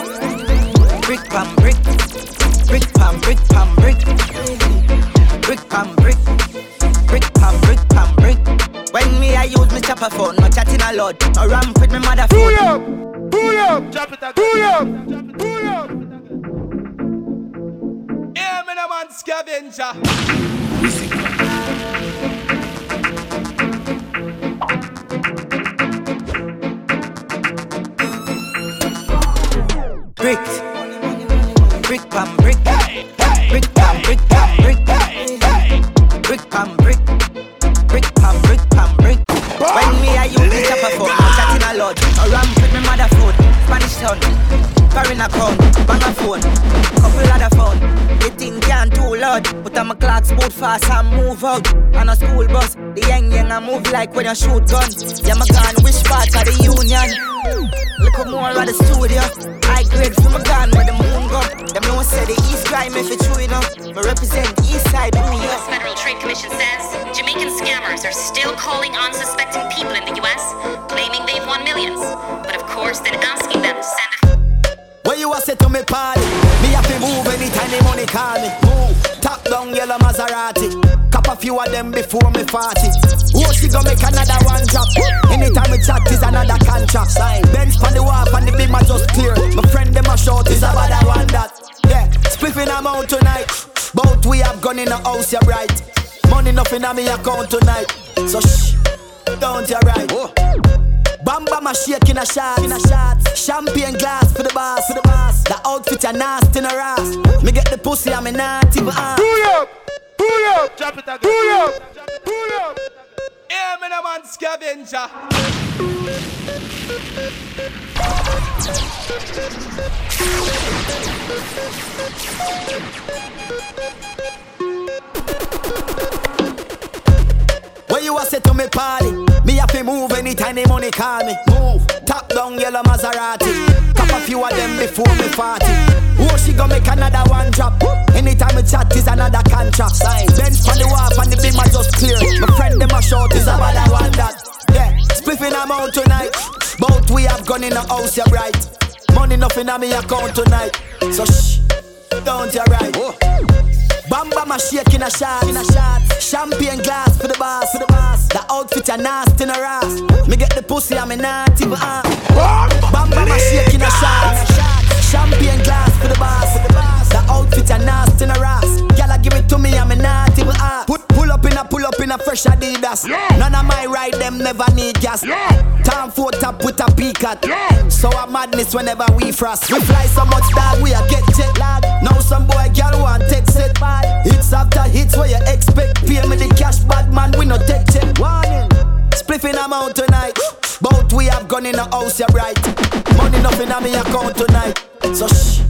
Chatting a lot. No ramp with me mother. Pull up! Pull up! Drop it again. Pull up! Pull up! Yeah, me no man Skavenga. Fast and move out. On a school bus, the young young I move like when you shoot gun. Yeah, my gun wish part of the union. Look at more of the studio. High grade from a gun where the moon go. Them no one say the east crime if it's true enough. Me represent the east side, ooh The yeah. U.S. Federal Trade Commission says Jamaican scammers are still calling unsuspecting people in the U.S., claiming they've won millions. But of course, then asking them to send a Where you a say to me party? Me have to move anytime the money call me. Move, down yellow Maserati. Cop a few of them before me party. Oh, she gonna make another one drop. Anytime we chat is another contract. Sign. Bench on the wharf and the beam are just clear. My friend them a short is a bad one that. Yeah, spliffing I'm out tonight. Both we have gun in the house, you're right. Money nothing on me account tonight. So shh, don't you right. Bam bam a shake in a shot, in a shot. Champagne glass for the boss, for the boss. The outfit a nasty in a ass. Me get the pussy and me not even ask. Pull up! Pull up! Drop it again. Pull up! Pull up! Yeah, me no man Skavenga. Where you a say to me party? Me have to move anytime the money call me. Move, top down yellow Maserati. Cop a few of them before me party. Oh, she gonna make another one drop. Anytime we chat is another contract. Sign. Bench on the wharf and the beam are just clear. My friend them a short is a bad one that. Yeah, spliffing I'm out tonight. Both we have gun in the house, you're right. Money nothing on me account tonight. So shh, don't you right. Bamba my shake in a shot, in a shot. Champagne glass for the boss, for the boss. The outfit a nasty in a ass. Me get the pussy, I'm a naughty but uh. Bamba my shake in a shot, Champagne glass for the boss, for the boss. The outfit a nasty in a ass. Give it to me, I'm a naughty but uh. Put pull up in a pull up in a fresh Adidas. None of my ride them never need gas. Time for top with a peacock. So a madness whenever we frost. We fly so much dog we a get jet lag. Now some boy girl want take set. Hits after hits where you expect. Pay me the cash, bad man we no take check. Warning. Spliffing amount tonight. Both we have gone in the house, you right. Money nothing on me account tonight. So shh,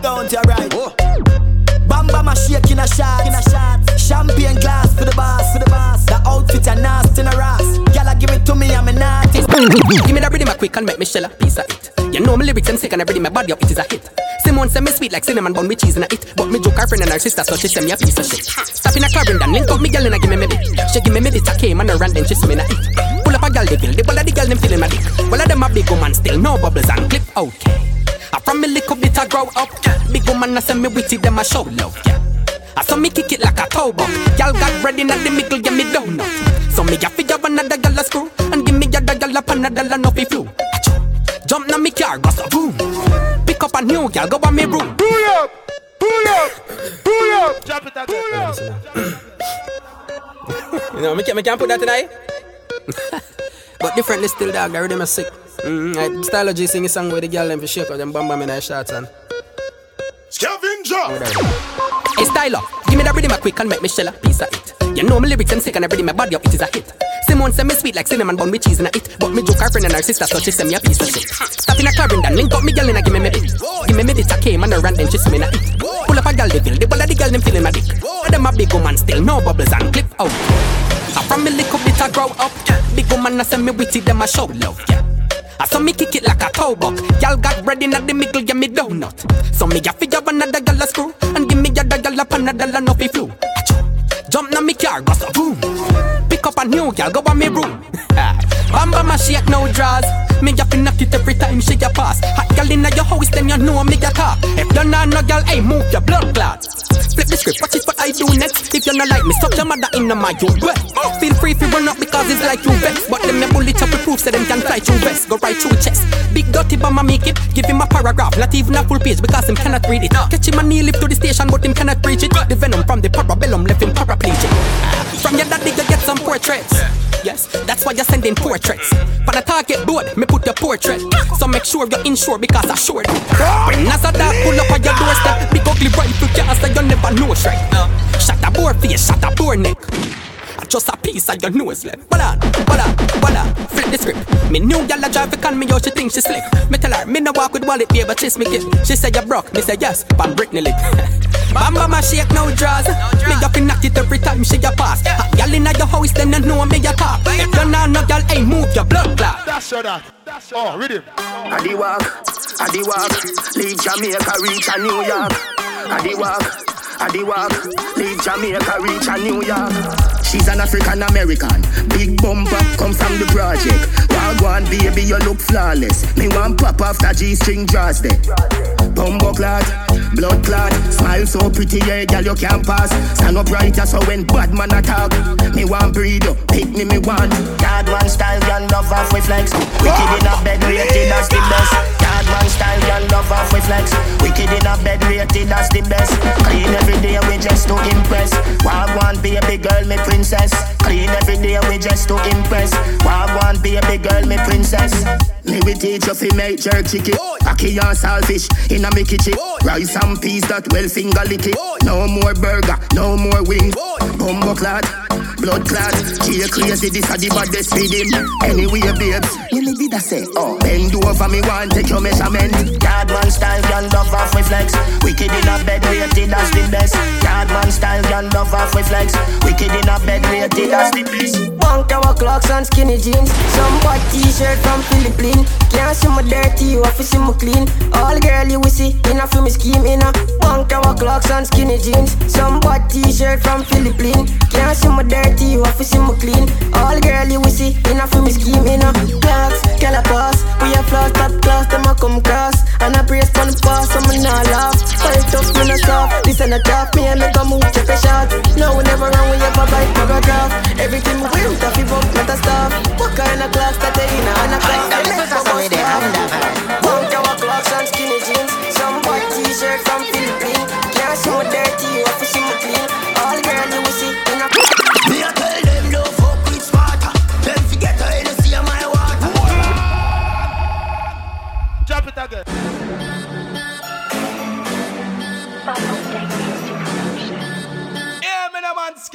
don't you right. Bamba my shake in a shot, in a shot. Champagne glass for the boss, for the boss. The outfit a nasty in a ass. Gyal give it to me, I'm a naughty. Give me the rhythm a quick and make me shell a piece of it. You know my lyrics, I'm sick and every my body up, it is a hit. Simone say me sweet like cinnamon bun with cheese in a it. But me joke her friend and her sister, so she say me a piece of shit. Stop in a Clarendon, link up me girl and I give me me bit. She give me me bit, I came and her and then she in a it. Pull up a girl, they feel the wall of the girl, them feeling my dick. Well, of them a big woman, still no bubbles and clip, okay. I from me little bit I grow up. Big woman I send me witty, them I show love, yeah. I saw me kick it like a toe buck. Y'all got bread in the middle, give me donut. So me a figure another gal a screw and give me a gal a panadol and off he flew. Jump na me car, go so boom. Pick up a new gal, go on me room. Pull up, pull up, pull up. Drop it again. You know, me can't, me can't put that tonight. *laughs* but differently still, dog. The rhythm is sick. Mm, I style of G sing a song with the girl them for shake out them bam bam in their shots and. Skavenga. Hey Styler, give me the rhythm a quick and make me shell a piece of it. You know my lyrics, I'm sick and every my body up, it is a hit. Simone say me sweet like cinnamon bun with cheese in a it. But me joke her friend and her sister, so she say me a piece of shit. Stop in a Clarendon, link up me girl and I give me me bit. Give me me bit, I came and I ran then she in a it. Pull up a girl, they feel the ball of the girl, them feeling my dick. And them a big woman still, no bubbles and clip out. I from me little bit I grow up. Big woman I say me witty, them I show love, yeah. I saw me kick it like a toe buck. Y'all got bread in the middle, give me donut. So me a figure another gal a screw and give me a a panadol and off he flew. Jump na me car, go so boom. Up a new gal, go on me room. *laughs* Bamba my shake no draws. Me a fi knock it every time she a pass. Hot gal inna your house, then you know me a talk. If you not no gal, hey move your blood clot. Flip the script, watch it what I do next. If you not like me, suck your mother inna my you wet. Feel free if you run up because it's like you vex. But them me bullet up with proof so them can fly through vest, go right through chest. Big dirty bomber make it, give him a paragraph, not even a full page because him cannot read it. Uh. Catch him and kneel lift to the station, but him cannot preach it. Got the venom from the parabellum left him paraplegic. From your daddy you get some portraits. Yes, that's why you're sending portraits. For the target board, me put your portrait. So make sure you're insured because I sure it. When as a dog pull up on your doorstep, big ugly rifle can't you never know straight. Shut a board face, shut a board neck. Just a piece of your nose left. Hold on, hold on, hold on. Flip the script. Me new gal a drive a con me out, she think she slick. Me tell her, me no walk with wallet, babe, but kiss me kid. She say you broke, me say yes, but Britney lick. Bamba my shake no draws. Me up in knock it every time she a pass. Hot gal inna your house, then you know me a top. If you not no gal, ain't move your blood clot. That's so that. That's oh, read him. I the walk, I the walk, leave Jamaica, reach a New York. I the walk, I the walk, leave Jamaica, reach a New York. She's an African American, big bumper, come from the project. Wagwan baby, you look flawless. Me want pop after G-string draws there. Bumbo clot, blood clot, smile so pretty, yeah, girl you can't pass. Stand up right, so when bad man attack, me want breed pick me, me want. Card one style, girl love off with flex. Wicked in a ah. bed, rated as the best. Card one style, girl love off with flex. Wicked in a bed, rated as the best. Clean every day, we just to impress. Wagwan baby girl, me princess. Clean every day, we just to impress. Wagwan baby girl, me princess. Me we teach you fi make jerk chicken. Cocky and saltfish in a me kitchen. Rice and peas that well finger lick it. No more burger, no more wings. Bumbo clad, blood clad. She crazy, this a the baddest feed him. Anyway, babes, you me did I say? Oh, bend over me one, take your measurement. Card one style, girl love off with flex. Wicked in a bed, rated as the best. Card one style, girl love off with flex. Wicked in a bed, rated as the best. Punk our clocks and skinny jeans. Some bad t-shirt from Philippines. Can't see my dirty, you have to see my clean. All girl you will see, in a film scheme, in a punk our clocks and skinny jeans. Some bad t-shirt from Philippines. Can't see my dirty, off see my clean. All girl you see, in a film scheme, in a box, girl I pass. We a floss, top class, them a come cross. And I brace on the pass, I'm not laugh. Fight tough, me not soft. This and a top, me and make a move, take a shot. No, we never run, we ever bite, paragraph. Everything we will, tough, we bump, not a stop. What kind of class that they in a, and a class? I'm not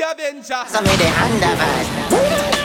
Avengers. So mir die Hand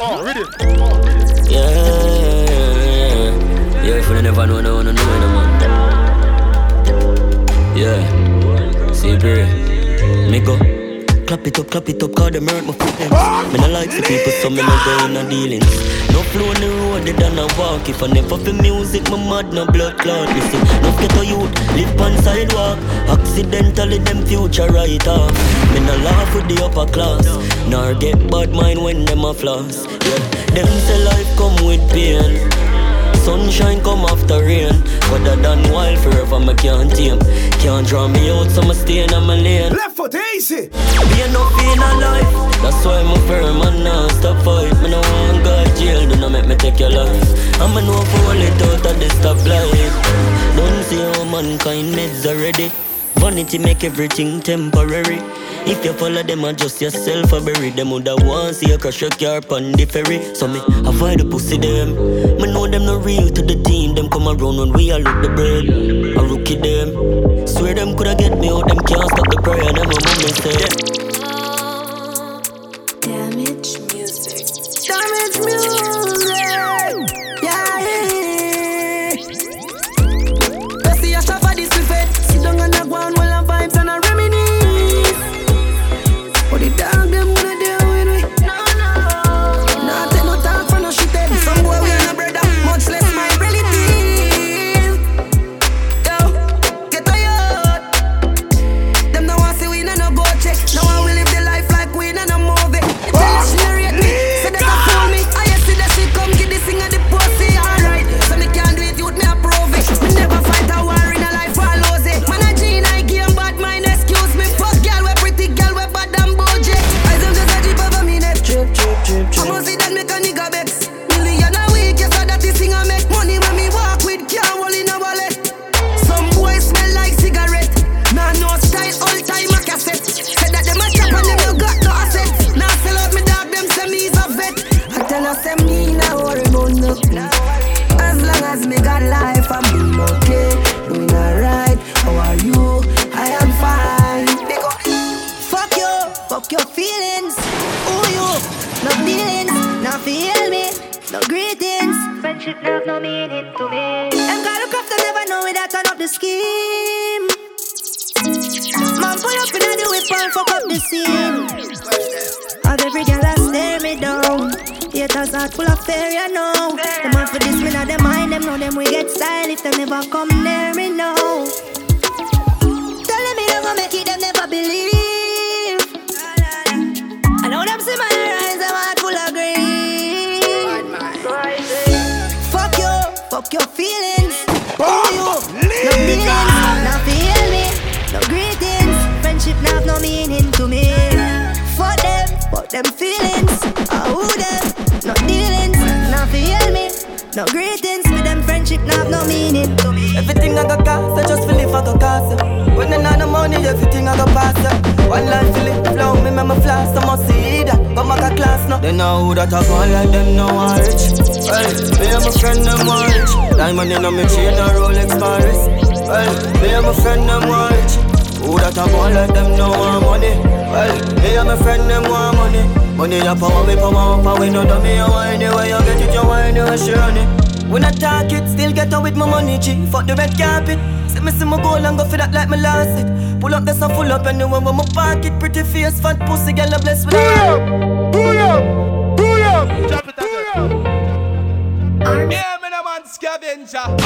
song. Yeah, yeah, yeah. Yeah, if you never know, no, no, no, no, man. Yeah, see, period. Me go clap it up, clap it up, cause them hurt my feelings. Me like the people, so me no go in no dealings. No flow on the road, they done a walk. If I never feel music, my mad no blood clot. Listen, no get a youth, live on sidewalk. Accidentally, them future right off. Me no laugh with the upper class, nor get bad mind when them a floss. Yeah, them say life come with pain. Sunshine come after rain I than wild forever, me can't tame Can't draw me out, so me stay in my lane out easy. Be no in life. That's why I'm firm and non-stop fight. Me no want go jail, do not make me take your life. I'm a no fool it out at the stoplight. Don't see how mankind meds already. Vanity make everything temporary. If you follow them, adjust yourself or bury them. Would I want see you crash your car on the ferry? So me avoid the pussy them. Me know them no real to the team. Them come around when we all look the bread. I rookie them. Swear them coulda get me out, them can't stop the prayer, them a mommy say. You wine, you share it. When I talk it, still get out with my money, G. Fuck the red carpet. See me see my goal and go for that like me lost it. Pull up, that's a full up, and anyway when my pocket. Pretty face, fat pussy, girl, I bless with Pull up, pull up, pull up. Drop it again. Yeah, me no man Skavenga.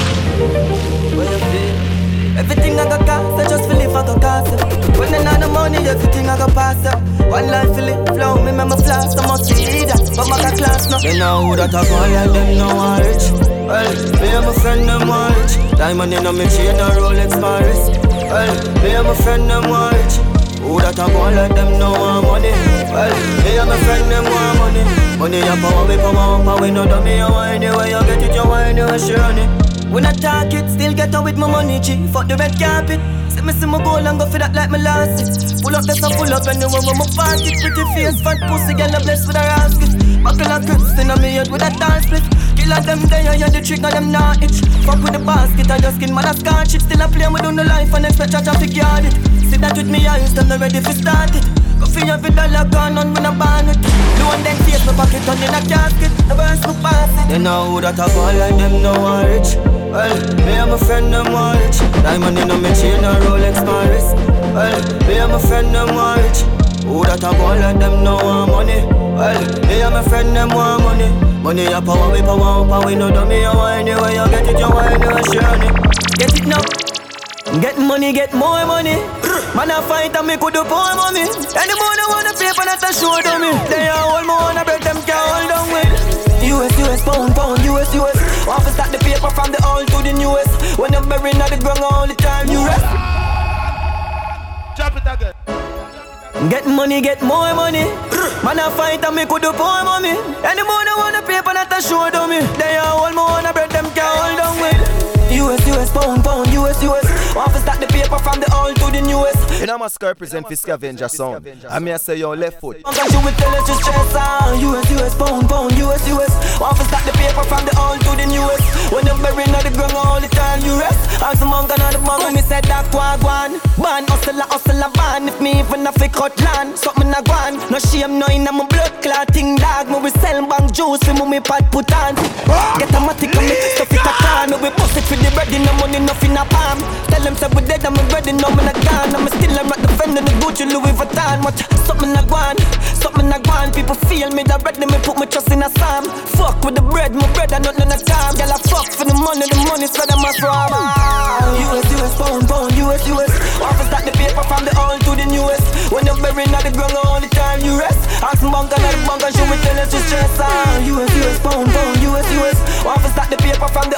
You? Everything I got cost, I just if I got. When I know the money, everything I got pass up. One life feel it flow, me me my flash, I must see that. But my got class now. They know who that I call like them know I'm rich. Well, me and my friend them want rich. Diamond in my chain and Rolex Paris. Well, me and my friend them want rich. Who that I call like them know I'm money. Well, me and my friend them want money. Money a power, we power and we know that me a wine. Where you get it, you wine, you share it. When I talk it, still get out with my money, G. Fuck the red carpet. See me see my goal and go for that like my last it. Pull up, that's a pull up, and you want my pocket. Pretty face, fat pussy, girl, I'm blessed with a rascal. Buckle of grips in my head with a dance split. Kill all them there, yeah, the trick, and them not itch. Fuck with the basket, I just skin, man, I scotch it. Still a play, we do no life, and expect Jah to guard it. See that with me eyes, them not ready for start it. Go for every dollar gone on when I ban it. No one then face my pocket on in a casket. The verse no pass it. They know that I call like them know I'm rich. Well, me and my friend them want rich. Diamond in my chain and Rolex Paris. Well, me and my friend them want rich. Who that I call like them know I'm money. Well, me and my friend them want money. Money a power, we power up, and we know that me a wine. Where you get it, you you share it. Get it now. Get money, get more money. Man, I fight and me could do poor money. Any more they wanna pay for that to show to me. They are all more wanna break them can't hold on with. US, US, pound, pound, US, US. Want to start the paper from the old to the newest. When you're buried at the ground all the time, you rest. Drop it again. Get money, get more money. Man, I fight and me could do poor money. Any more they wanna pay for that to show to me. They are all more wanna break them can't hold on with. US, US, pound, pound, US, US. Want to start the paper from the old to the newest. You know, I must represent for Skavenga sound. I mean, I say your left foot. I'm gonna do it till it's just stress ah. on US, US, pound, pound, US, US Want old to the newest. When you're buried on the ground all the time you rest. As a monk and the monk when me said that wagwan Man, hustle a hustle a van If me even a fi cut land Something a gwan No shame, no in my blood clotting dog, me we sell bang juice, me me pad put on. Get a matic on me, stuff we bust it for the bread, no money, nothing a palm. Tell them say we dead, I'm ready, no me not gone. I'm still I'm at the fender, the Gucci Louis Vuitton. Watch something a gone, something a gone. People feel me, that ready, me put my trust in a psalm. Fuck with the bread, my bread, I not none of time. Girl, I fuck for the money, the money spread on my swab. US, US, pound, pound, US, US. Office that the paper from the old to the newest. When you're buried at the ground, all the time you rest. Ask bunker, not the bunker, show me tell us to stress. US, US, pound, pound, US, US. Office that the paper from the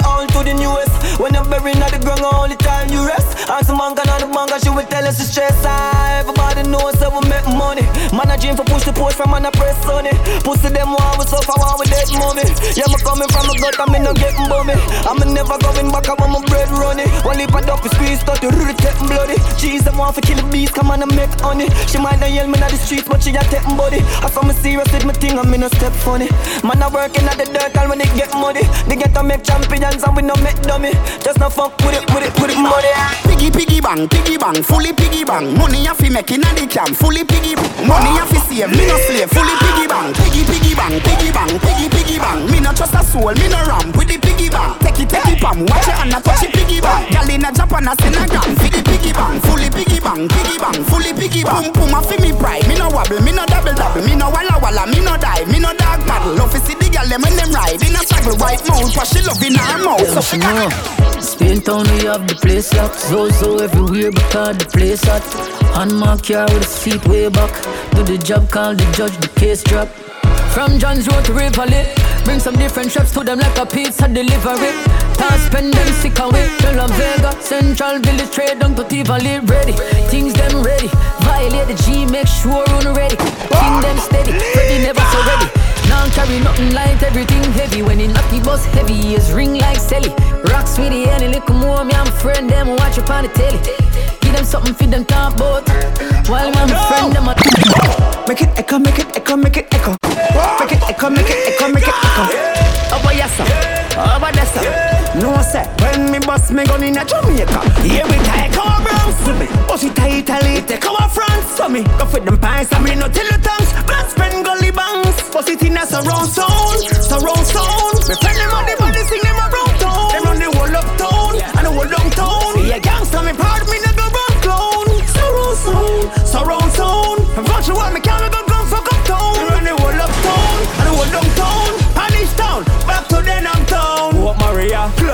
old to the. When you're buried at the ground, the time you rest. Ask some bunker, not the bunker, show me tell us to stress. Ah, everybody knows that we make money. Man, I dream for push the push from man, I press on it. Pussy them want we suffer, want we dead mommy. Yeah, me coming from a gut, I'm in no getting bummy. I'm never going back, I want my bread running. One lip duck, we squeeze, start to really get bloody. Jeez, I want to kill the beast, come on and make honey. She might not yell me on the streets, but she a take body. I saw me serious with my thing, I'm in a step funny. Man, I working at the dirt, and when they get money, they get to make champions, and we no make dummy. Just no fuck with it, with it, with it, money. Piggy, piggy bang, piggy bang, fully piggy bang. Money you fi making at the camp, fully piggy. Money you fi save, me no slave, fully piggy bang. Piggy, piggy bang, piggy bang, piggy, piggy bang. Me no trust a soul, me no ramp with the piggy bang. Take it, take it, pam, watch it and I touch it, piggy bang. Girl in a Japan, a Senegal, fi the piggy bang, fully piggy bang, piggy bang, fully piggy bang. Pum pum, a fi me pride, me no wobble, me no double double, me no walla walla, me no dive, me no dog paddle. Love fi see the girl them when them ride in a struggle, white mouth, but she love in her mouth. So she know. Spain town we have the place locked So so everywhere because the place hot. My car with the seat way back. Do the job call the judge the case drop. From John's Road to Rivoli Bring some different chefs to them like a pizza delivery. Toss spend them sick away. Till I'm Vega Central Village trade down to Tivoli Ready, things them ready. Violate the G make sure run ready. King them steady, ready never so ready. Now carry nothing light, everything heavy. When it knock the bus heavy, it's ring like Sally. Rocks with the any little more, me and friend them watch up on the telly. Give them something for them talk about. While my friend them a Make it echo, make it echo, make it echo. Make it echo, make it echo, make it echo. Over yes sir, over there sir. No sir, when me bust me gun in a Jamaica, here we take our Bronx. Bust it to Italy, take our France. So me go for them pints, I me no tell the tongues. Blood spend gully bangs. Bust it in a surround sound, surround sound.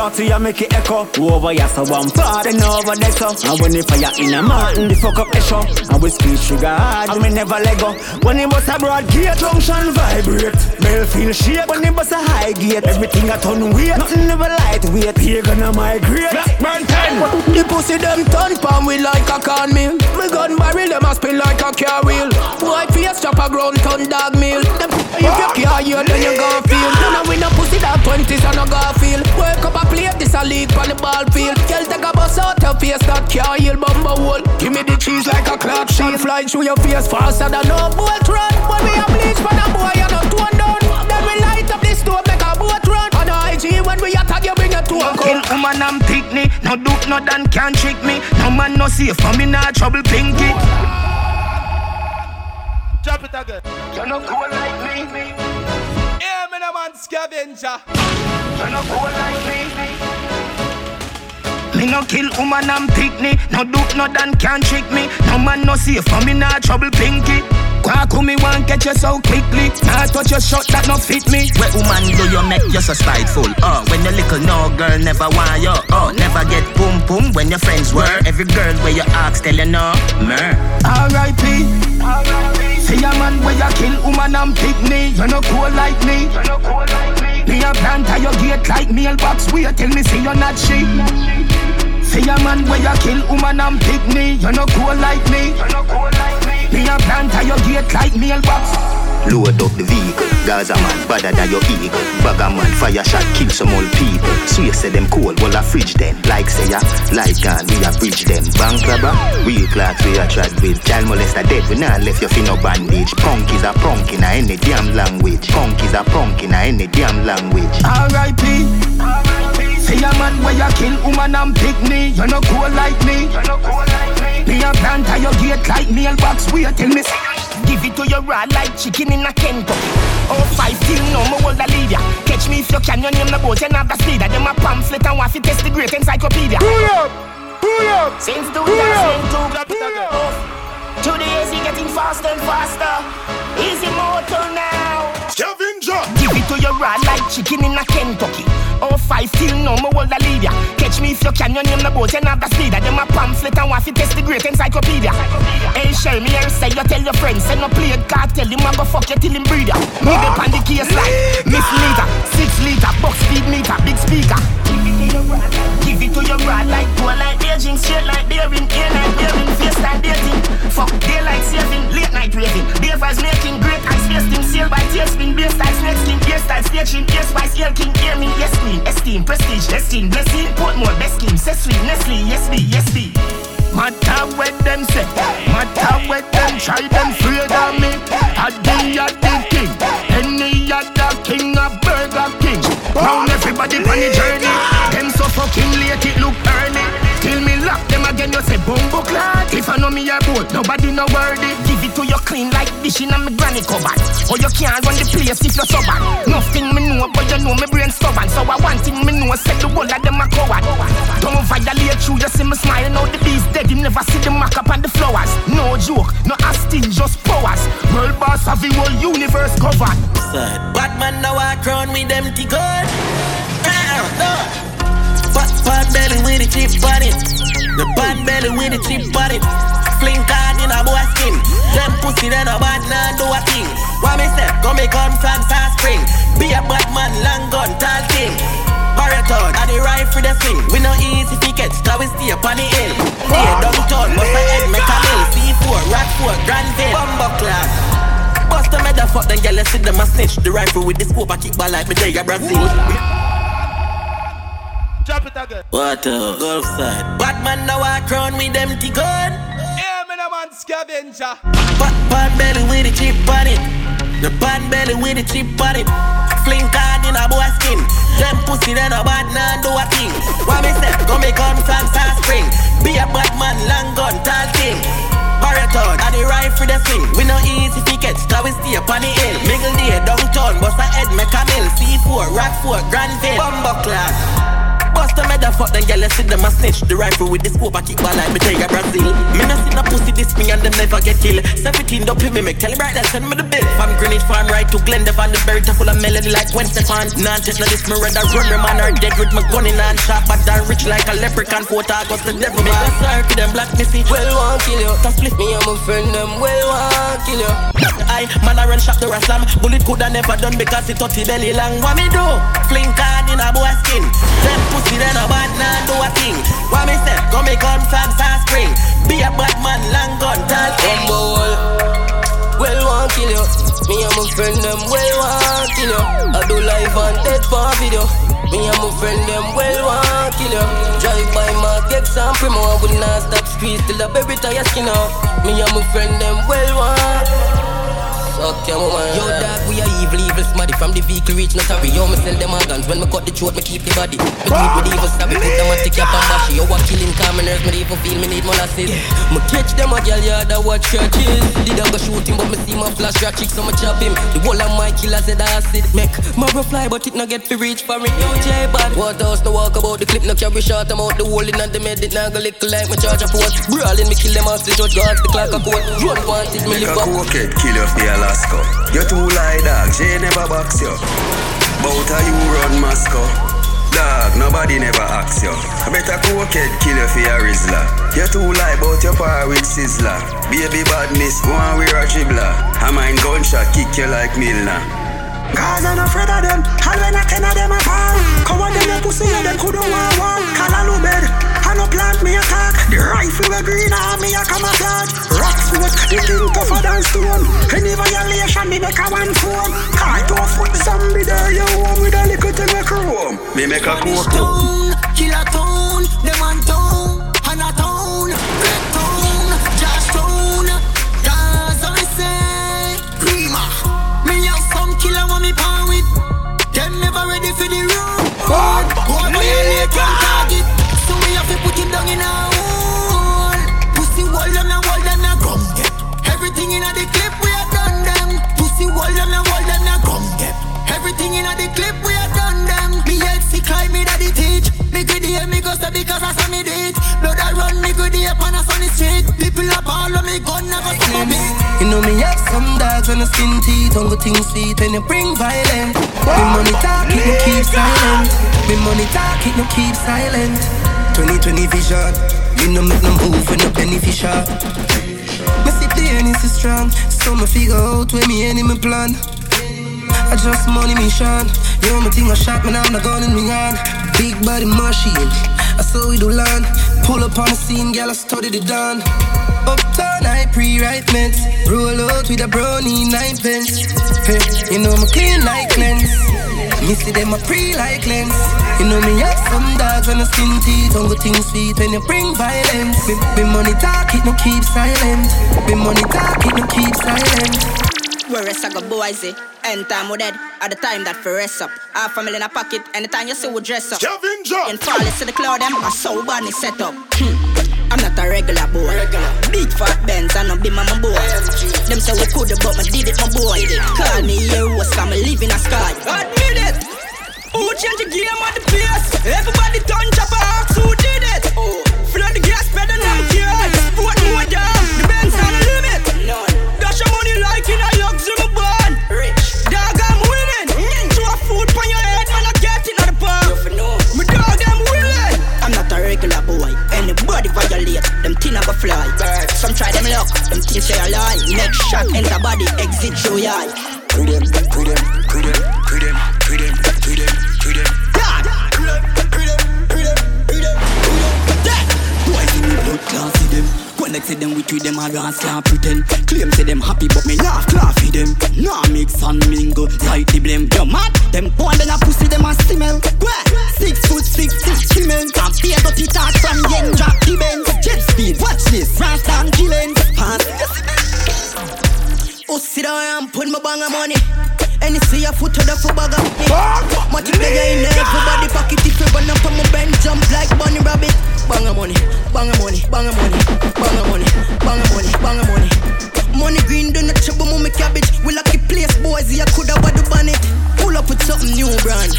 Clotty, I make it echo. Over so one part and over there so. And when the fire in a mountain, the fuck up echo. And we speed sugar hard, and me never let go. When it bust a broad gate, junction vibrate. Bell feel shake when it bust a high gate. Everything a turn weight, nothing never lightweight. Here gonna migrate. Blackburn 10. The pussy them turn palm we like a corn meal Me gun barrel them a spin like a car wheel. White face chop a ground ton dog meal. Them if you can't hear then you gon' feel. None of we no pussy that twenties and no feel. Wake up a plate this a league on the ball field. Girl take a bus out your face that can't heal bumble hole Give me the cheese like a clock shield Flying through your face faster than no boat run. When we a bleach for the boy you not tone down Then we light up this stove make a boat run. On IG when we attack you to a woman and picnic. No duke, no dan can trick me. No man no safe for me, nah trouble pinky. Drop it again. You no cool like me. Yeah, man, I'm on Skavenga. You no cool like me. Me no kill woman and picnic. No duke, no dan can trick me. No man no safe for me, nah trouble pinky. Kwaku me want catch you so quickly. Nah touch your shot that no fit me. Where woman do you make you so spiteful? Oh, when you little no girl never want you. Oh, never get boom boom when your friends were. Every girl where you ask tell you no. Mer. R.I.P. Say a man where you kill woman and pick me. You no cool like me. You no like mailbox. Wait tell me say you're not she. Say a man where you kill woman and pick me. You no cool like me. You no cool like me. Me a plant at your gate like mailbox. Load up the vehicle, Gaza man, better than your eagle. Bagger man, fire shot, kill some old people. You say them cold, well I fridge them. Like say ya, like gun, we a bridge them. Bank robber, real clocks we a trad with. Child molester dead, we not left your fin no bandage. Punk is a punk in a any damn language. Punk is a punk in a any damn language. R.I.P. Say a man where you kill woman and pick me. You no cool like me. You no cool like me. Me a plant at your gate like mailbox. Wait till me see. Give it to your raw like chicken in a Kentucky. Oh five till no more hold a. Catch me if you can, your name the boat, you have the speed. Them a pamphlet and to test the great encyclopedia. Pull up, pull up. Since 2002, Today is getting faster and faster. Easy motor now. To your rod like chicken in a Kentucky. Oh five till no more hold a lead ya. Catch me if you can, your name the boat, you have the speed. Them a pamphlet and to test the great encyclopedia. Hey, share me here, say you tell your friends, send no play cartel, him a go fuck you till him breed ya. Me up on the case like Miss Liter, six liter, box speed meter, big speaker. Give it to your rod like poor like aging, straight like daring, air like daring, face like dating. Fuck daylight saving, late night raving. Davers making great ice wasting, sail by tailspin, bass style snake skin, ear style staging, ear spice, ear king, ear me, yes queen, esteem, prestige, destined, blessing, Portmore, best scheme, set sweet, Nestle, yes be, yes be. Matter what them say, matter what them try, them of me. A day at the king, any other king, King. Round everybody on the journey, them so fucking late, it look early. Till me lock them again, you say bumbo clad. If I know me a boat, nobody no worthy. Give it to you clean like dish in a me granny cupboard. Or you can't run the place if you're. Nothing me know, but you know me brain stubborn. So I want thing me know, set the whole of them a coward. Don't violate you, you see me smile. Now the bees dead, you never see the mark up on the flowers. No joke, no asking, just powers. World boss of the whole universe covered. Batman now I crown with empty gun. Uh, Fat uh, uh. Fat belly with the cheap body. The bad belly with the cheap body. Fling card in a boy skin. Them pussy then a bad man do a thing. What me say? Come me come from fast spring. Be a bad man, long gun, tall thing. Marathon, I the for the thing. We no easy tickets, cause we stay upon the hill. Stay downtown, bust a head, make a mill. C4, Rockford, Granville, Bumbo class. Bust a mother fuck, then girl, you see them a snitch. The rifle with the scope, I keep ball like me, there, Brazil. Drop it again. What a Gulf side. Batman now I crown with empty gun. Yeah, man, I'm on Skavenga. Fat pan belly with a chip on it. The pan belly with a chip on it. Fling card in a boy skin. Them pussy then a bad man do a thing. What me say? Come me come from fast spring. Be a bad man, long gun, tall thing. Marathon, I the ride for the thing. We no easy tickets, cause we stay upon the hill. Middle day, downtown, bust a head, make a mill. C4, Rockford, Granville, Bumbo class. Bust a mother fuck, then girl, you see them a snitch. The rifle with the scope, I kick ball like me tell you Brazil. Me no see no pussy this me and them never get killed. 17 don't pay me, make tell you right, send me the bill. From Greenwich Farm right to Glendale, and the berry full of melody like Gwen Stefan. Nah, just this, me rather run, run, man, or dead with my gun in hand. Sharp, but rich like a leprechaun. Four August, the devil. Make a sorry for them black missy. Well, one kill you. That's split me and my friend, them well, one kill you. I, man, I run shot the raslam. Bullet coulda never done because it touchy belly long. What me do? Fling card in a boy skin. Them pussy then a bad man do a thing. What me say? Go me come from fast spring. Be a bad man, long gun, tall thing. Well, one kill you. Me and my friend them well one kill you. I do live and dead for video. Me and my friend them well one kill you. Drive by my X and Primo, I would not stop squeeze till the baby tie your skin off. Me and my friend them well one. Suck your woman. Yo, dog, we are evil, evil smarty. From the vehicle reach, not sorry. Yo, me sell them guns. When me cut the throat, me keep the body. Me do it with evil stabby. Put them a stick up and bash. Yo, what killing common earth, me even feel me need molasses. Me catch them a girl, yeah, that watch churches. Did I go shoot him, but me see my flash your chick, so me chop him. The whole of my killer said acid. Make my fly, but it no get fi reach for me. Yo, J bad. What else to walk about the clip, no carry shot. I'm out the hole in and the med, it nah go lick like my a port. Brawling, me kill them off the judge, guards the clock a court. Run wanted, me live up. kill you for Alaska. You too lie dog, Jay never box you. Bout how you run Moscow. Dog, nobody never ask you. I better cokehead kill you for your Rizla. You too lie bout your power with Sizzler. Baby badness, go and wear a dribbler. I mind gunshot kick you like Milner. Cause I'm afraid of them. And when I ten of them a fall. Come on, them a pussy and them couldn't want one. Call a bed. I no plant me attack. The rifle we green me a camouflage. Rocks with the king tougher than stone. Any violation me make a one phone. Cart off with zombie there you home with a little thing we chrome. Me make a. Town, kill a town, them on town, and a town, red town, Josh town, Gaza me say, Prima. Me have some killer want me power with, them never ready for the road. Go on violate one target, in a hole. Pussy wall them a wall them a come get. Everything in a the clip we are done them. Pussy wall them a wall them a come get. Everything in a the clip we are done them. Me healthy climb me daddy teach. Me good day me go so because I saw me do. Blood I run me good day upon a sunny street. People up all of me gun never see me. You know me have some dogs and a skin teeth. Don't go things sweet and you bring violence. Me money talk it no keep silent. Me money talk it no keep silent. 2020 vision, me no make no move when no beneficial. Me see the earnings is strong, so me figure out where me enemy plan. I just money mission. Yo, me think I shot, man, I'm not gun in me hand. Big body machine, I saw we do land. Pull up on the scene, girl, I studied it done. Uptown, I pre-write meds. Roll out with a brownie, nine pence. Hey, you know me clean like lens. Me see them a pre like lens. You know me have some dogs on the skin teeth. Don't go things sweet when you bring violence. Me, me money talk, it no keep silent. Be money talk, it no keep silent. Where rest I go boys eh? End time we dead At the time that for rest up Half a million a pocket Anytime you see we dress up Skavenga In fall to the cloud them I so bunny set up hmm. I'm not a regular boy. Regular. Big fat Benz and no be my boy. Them say we coulda, but me did it my boy. Call me heroes cause me live in a sky. Admit it. Who change the game on the place? Everybody done chopper who did it? Oh. Flood the gas better than I'm cured Sport more down Try them luck Them things say a lie Next shot enter body Exit through your eye. Pre them, Connect to them with you, them always can't pretend. Claim say them happy but me laugh laugh with them. Nah mix and mingle like the blame. You mad? Them born then a pussy them a smell. What? Six foot six six cement. Can't pay dirty talk from yen drop the Benz Jet speed watch this Rasta and killings Pass. Oh sit down and put my bang of money. And you see a foot to the foot bag of me. Matic nigga in everybody pocket If you run up on my bend jump like bunny rabbit Bang of money, bang of money, bang of money Bang of money, bang of money, bang of money. Money green do not trouble mommy cabbage. We lucky place boys, yeah coulda what ban it Pull up with something new brand.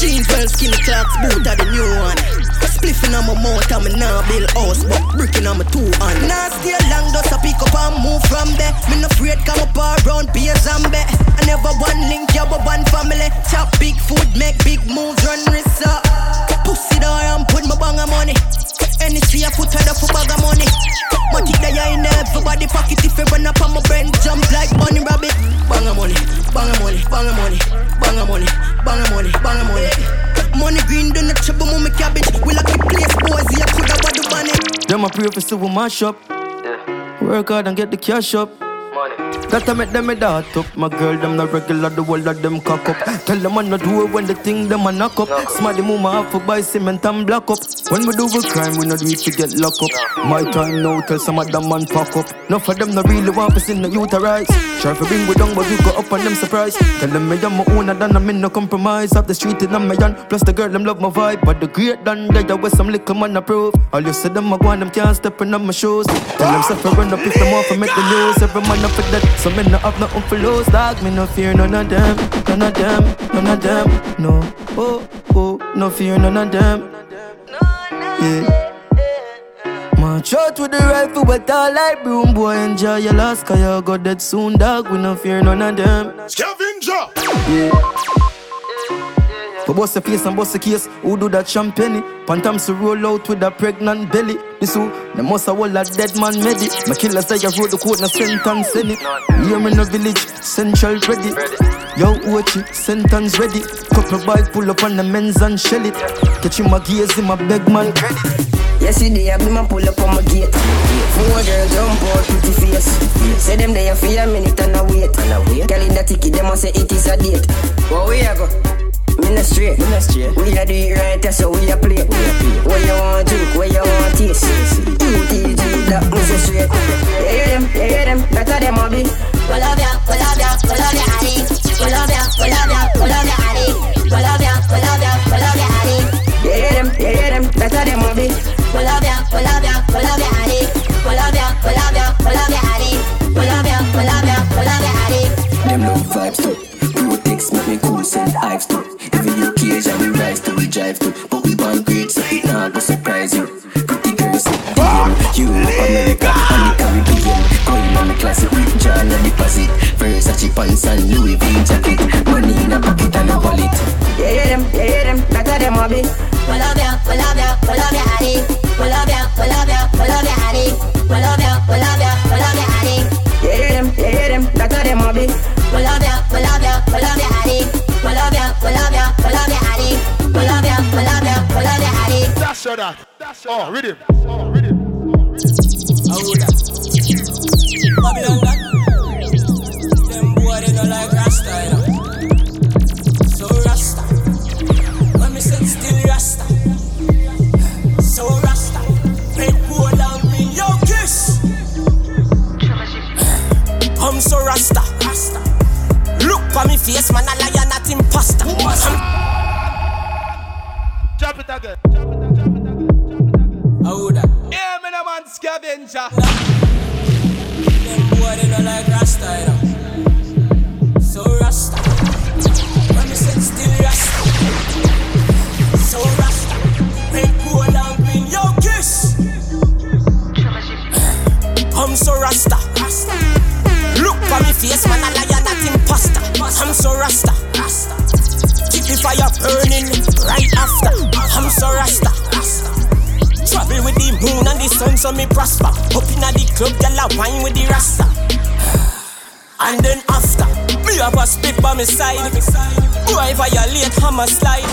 Jeans well skinny clocks, boot are the new one. Spliffing on my mouth and me nah build house But bricking on my two hand. Nah stay long just a pick up and move from there. Me no afraid come up around be a zombie. I never one link, yeah but one family. Chop big food, make big moves, run risks up Pussy door and put my bang of money. Any see I put her up for bag of money. Matic that you in everybody pocket. If you run up on my brain jump like bunny rabbit. Bang of money, bang of money, bang of money Bang of money, bang of money, bang of money. Money green do not trouble mommy cabbage. We lucky place boys, yeah coulda what do bunny. Them a pray for silver mash up. Work hard and get the cash up. That I make them a dot up. My girl, them not regular, the whole of them cock up. Tell them I not do it when the thing them a knock up. Smarty move have to buy cement and block up. When we do a crime, we not do it to get locked up. My time now, tell some of them man fuck up. None of them not really want us see the utilize. Try for bring we down, but we go up on them surprise. Tell them me I'm my own, and I'm in no compromise. Up the street and I'm my young. Plus the girl, them love my vibe. But the great done, they with some little man approve. All you say them, I go on, them can't step in on my shoes. Tell them suffer run up if them want to make the news. Every man up for that. So me no have nothing for lose, dog. Me no fear none of them, none of them, none of them. No, oh, oh, no fear none of them. Yeah. March out with the rifle, but all like broom boy. Enjoy your last, cause you go dead soon, dog. We no fear none of them. Skavenga. Yeah. For bust the face and bust the case, who do that champagne? Pantams to roll out with a pregnant belly. This who, they must have all a dead man medi. My killer say I wrote the quote, no sentence in it. Here in the village, central ready. Yo, watch it, sentence ready. Couple bike pull up on the men's and shell it. Catch him a gears in my beg man credit. Yesterday I be my pull up on my gate. Four girl jump out pretty face. Say them there for a minute and I wait. Girl in the ticket, them a say it is a date. Where we a go? Me no straight. Me no straight. We a do it right, that's how we a play. Where you want to, where you want taste. UTG, that say straight. You hear them, you hear them, better them a be. We love ya, we love ya, we love ya, Ali. We love ya, we love ya, we love ya, Ali. We love ya, we love ya, we love ya, Ali. You hear them, you hear them, better them a be. We love ya, we love ya, we love ya, Ali. We love ya, we love ya, we love ya, Ali. We love ya, we love ya, we love ya, Ali. Them love vibes too. Protex make me me cool send hives to. Every occasion we rise to, we drive to. But we born great, so it not go surprise you. Pretty girls, DM, Europe, America, and the Caribbean. Going on the classic, John and deposit. Versace pants and Louis V jacket. Money in a pocket and a wallet. Yeah, yeah, them, yeah, yeah, them. That's how them hobby. We love ya, we love ya, we love ya, Addy. We love ya, we love ya, we love ya, Addy. We love ya, we love ya, we love ya, Addy. Yeah, yeah, them, yeah, yeah, them. That's how them hobby. We love that. That's your oh. Oh, rhythm. Hold. Babylon that. Them boy they don't like Rasta, you know. So Rasta. When me say still Rasta. So Rasta. Make poor down me yo kiss. I'm so Rasta. Rasta. Look for me face, man, a lion, not imposter. I'm Drop it again. Up. Yeah, man, a man Skavenga. Them boy they don't like Rasta, you know. So Rasta. When me say still Rasta. So Rasta. Make poor down clean yo kiss. I'm so Rasta. Rasta. Look for me face, man, a lion, not imposter. I'm so Rasta. Rasta. Keep the fire burning right after. I'm so. Rasta. Travel with the moon and the sun so me prosper. Up inna the club, gyal a wine with the rasta. And then after, me have a spit by my side. Boy violate, hammer slide.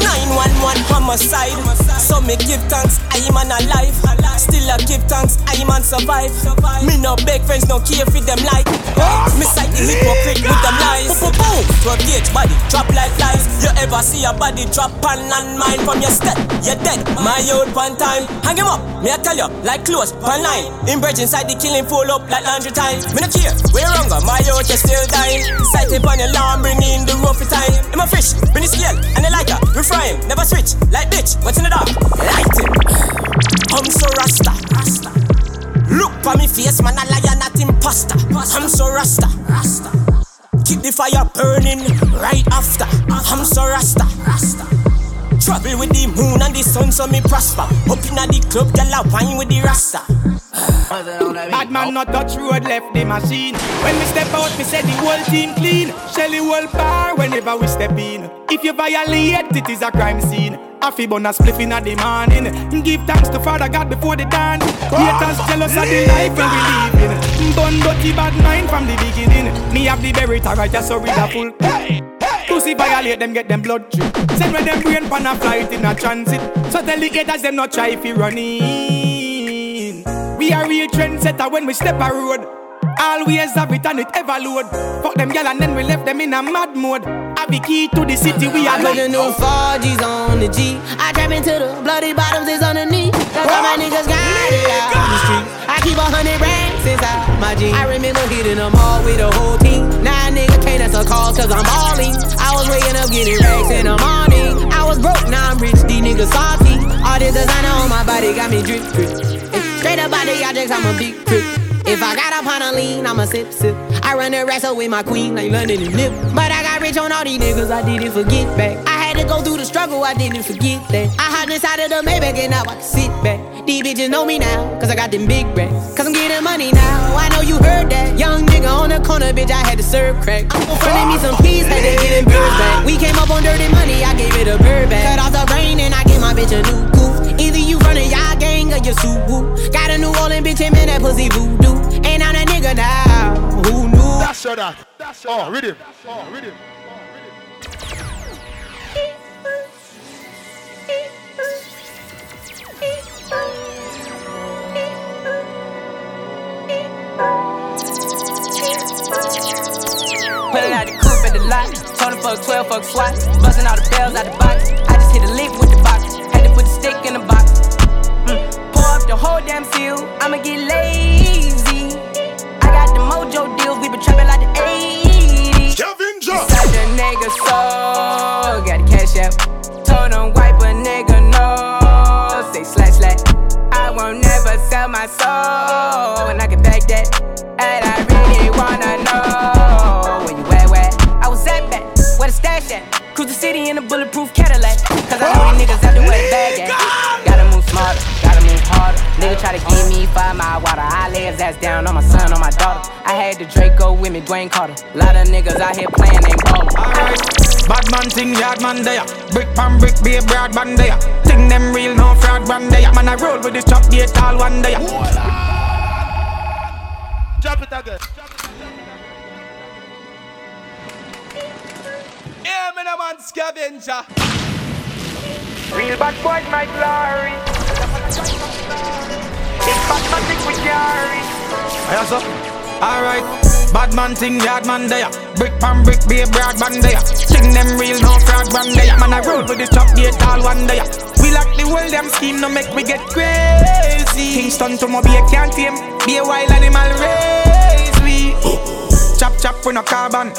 911 homicide. So me give thanks, I man alive. Still I give thanks, I man survive. Me no beg friends, no care for them like. Me sight the hypocrite with them lies. Boom, boom, boom. Gauge body drop like flies. You ever see a body drop on landmine from your step? You're dead. My old one time, hang him up. Me I tell you, like close, pan line. In bridge inside the killing full up like laundry time. Me no care, where wrong, my old you still dying. Sight it on your lawn, bring in the rough time. In my fish, bring the scale and the lighter. We fry him, never switch. Like bitch, what's in the dark? Light it. *sighs* I'm so rasta. Rasta. Look for me face, man, a lion, not imposter. I'm so rasta. Rasta. Keep the fire burning right after. I'm so rasta. Rasta. Travel with the moon and the sun so me prosper. Up inna the club, gyal a wine with the rasta. Bad man not touch road, left the machine. When we step out, we say the whole team clean. Shelly whole bar whenever we step in. If you violate, it is a crime scene. I feel a spliff in the morning. Give thanks to Father God before the dawn. Haters jealous of the life we living. Bun dirty bad mind from the beginning. Me have the berry right just so read a full. Pussy violate them, get them blood drip. Send when them brain pan a flight in a transit. So tell the haters them not try if you run in. We are real trendsetter when we step a road. Always have it and it ever load. Fuck them gal and then we left them in a mad mode. Have the key to the city we are I put the new 4G's on the G. I trap into the bloody bottoms is underneath. That's how my niggas got it out on the street. I keep a hundred racks inside my jeans. I remember hitting them all with the whole team. Now a nigga can't answer calls cause I'm balling. I was waking up getting racks in the morning. I was broke, now I'm rich, these niggas salty. All this designer on my body got me drip, drip. Straight up out the objects, I'm a big trip. If I got up on a lean, I'ma sip, sip. I run the wrestle with my queen like London and Nip. But I got rich on all these niggas, I didn't forget back. I had to go through the struggle, I didn't forget that. I hopped inside of the Maybach and now I can sit back. These bitches know me now, cause I got them big racks. Cause I'm getting money now, I know you heard that. Young nigga on the corner, bitch, I had to serve crack. I'm fronting me some peas, had to get them birds back. We came up on dirty money, I gave it a bird back. Cut off the rain and I gave my bitch a new coupe. Either you running y'all gang or you Subaru. Got a New Orleans bitch, and man, that pussy voodoo. Ain't on that nigga now, who knew? That's your that. That's your oh, rhythm. Oh, rhythm. Pulling out the coupe at the lot. Told him fuck 12, fuck SWAT. Busting all the bells out the box. I just hit a lick with the box. Had to put the stick in the box. The whole damn field. I'ma get lazy. I got the mojo deals. We been trapping like the 80s. Kevin Jones. Inside the nigga soul. Got the cash out. Told him wipe a nigga no. Say slash slash. I won't never sell my soul. And I can back that. And I really wanna know I lay his ass down on my son, on my daughter. I had the Draco with me, Dwayne Carter. Lot of niggas out here playing, they ballin'. Alright. Bad man thing, yard man there. Brick pan brick, be a broad band there. Think them real, no fraud band there. Man, I roll with this chop, be a tall one there. Drop it again. Yeah, man, I'm on Skavenga. Real bad boys, my glory. Big bad man thing we carry. Aye, sir. Alright. Bad man thing, yard man there. Brick pan brick, be a broad band there. Them real, no fraud band there. Man, I roll with this chop, be a tall one there. We like the world, them scheme, no make me get crazy. Kingston to my be a can't tame. Be a wild animal race. We chop chop with no carbon.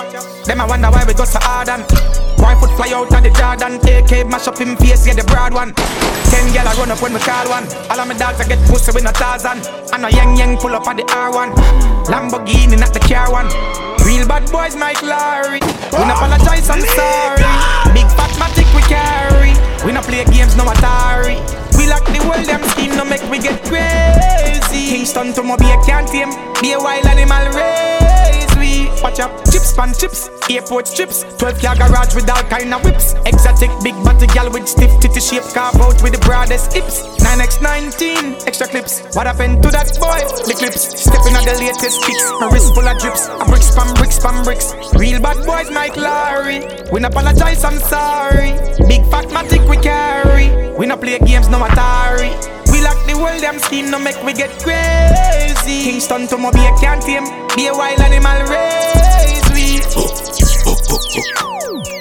Them I wonder why we go so hard and Why foot fly out of the Jordan AK mash up him face, get the broad one. Ten gal I run up when we call one. All of my dogs I get pussy with no Tarzan. And a young young pull up on the R1 Lamborghini not the car one. Real bad boys Mike Larry We no apologize, I'm sorry. Big fat matic we carry. We no play games, no Atari. We lock the world, them scheme no make we get crazy. Kingston to Mobile can't tame Be a wild animal race we. Watch out, chips pan chips, airport chips. 12 car garage with all kind of whips. Exotic big body gal with stiff titty shape. Carve out with the broadest hips. 9x19, extra clips. What happened to that boy? The clips. Stepping on the latest kicks. My wrist full of drips. A bricks pan bricks pan bricks. Real bad boys Mike Larry We no apologize, I'm sorry. Big fat matic we carry. We no play games, no Atari we lock the world, them scheme, no make we get crazy. Kingston to Mobile can't tame, be a wild animal race. We oh, oh, oh,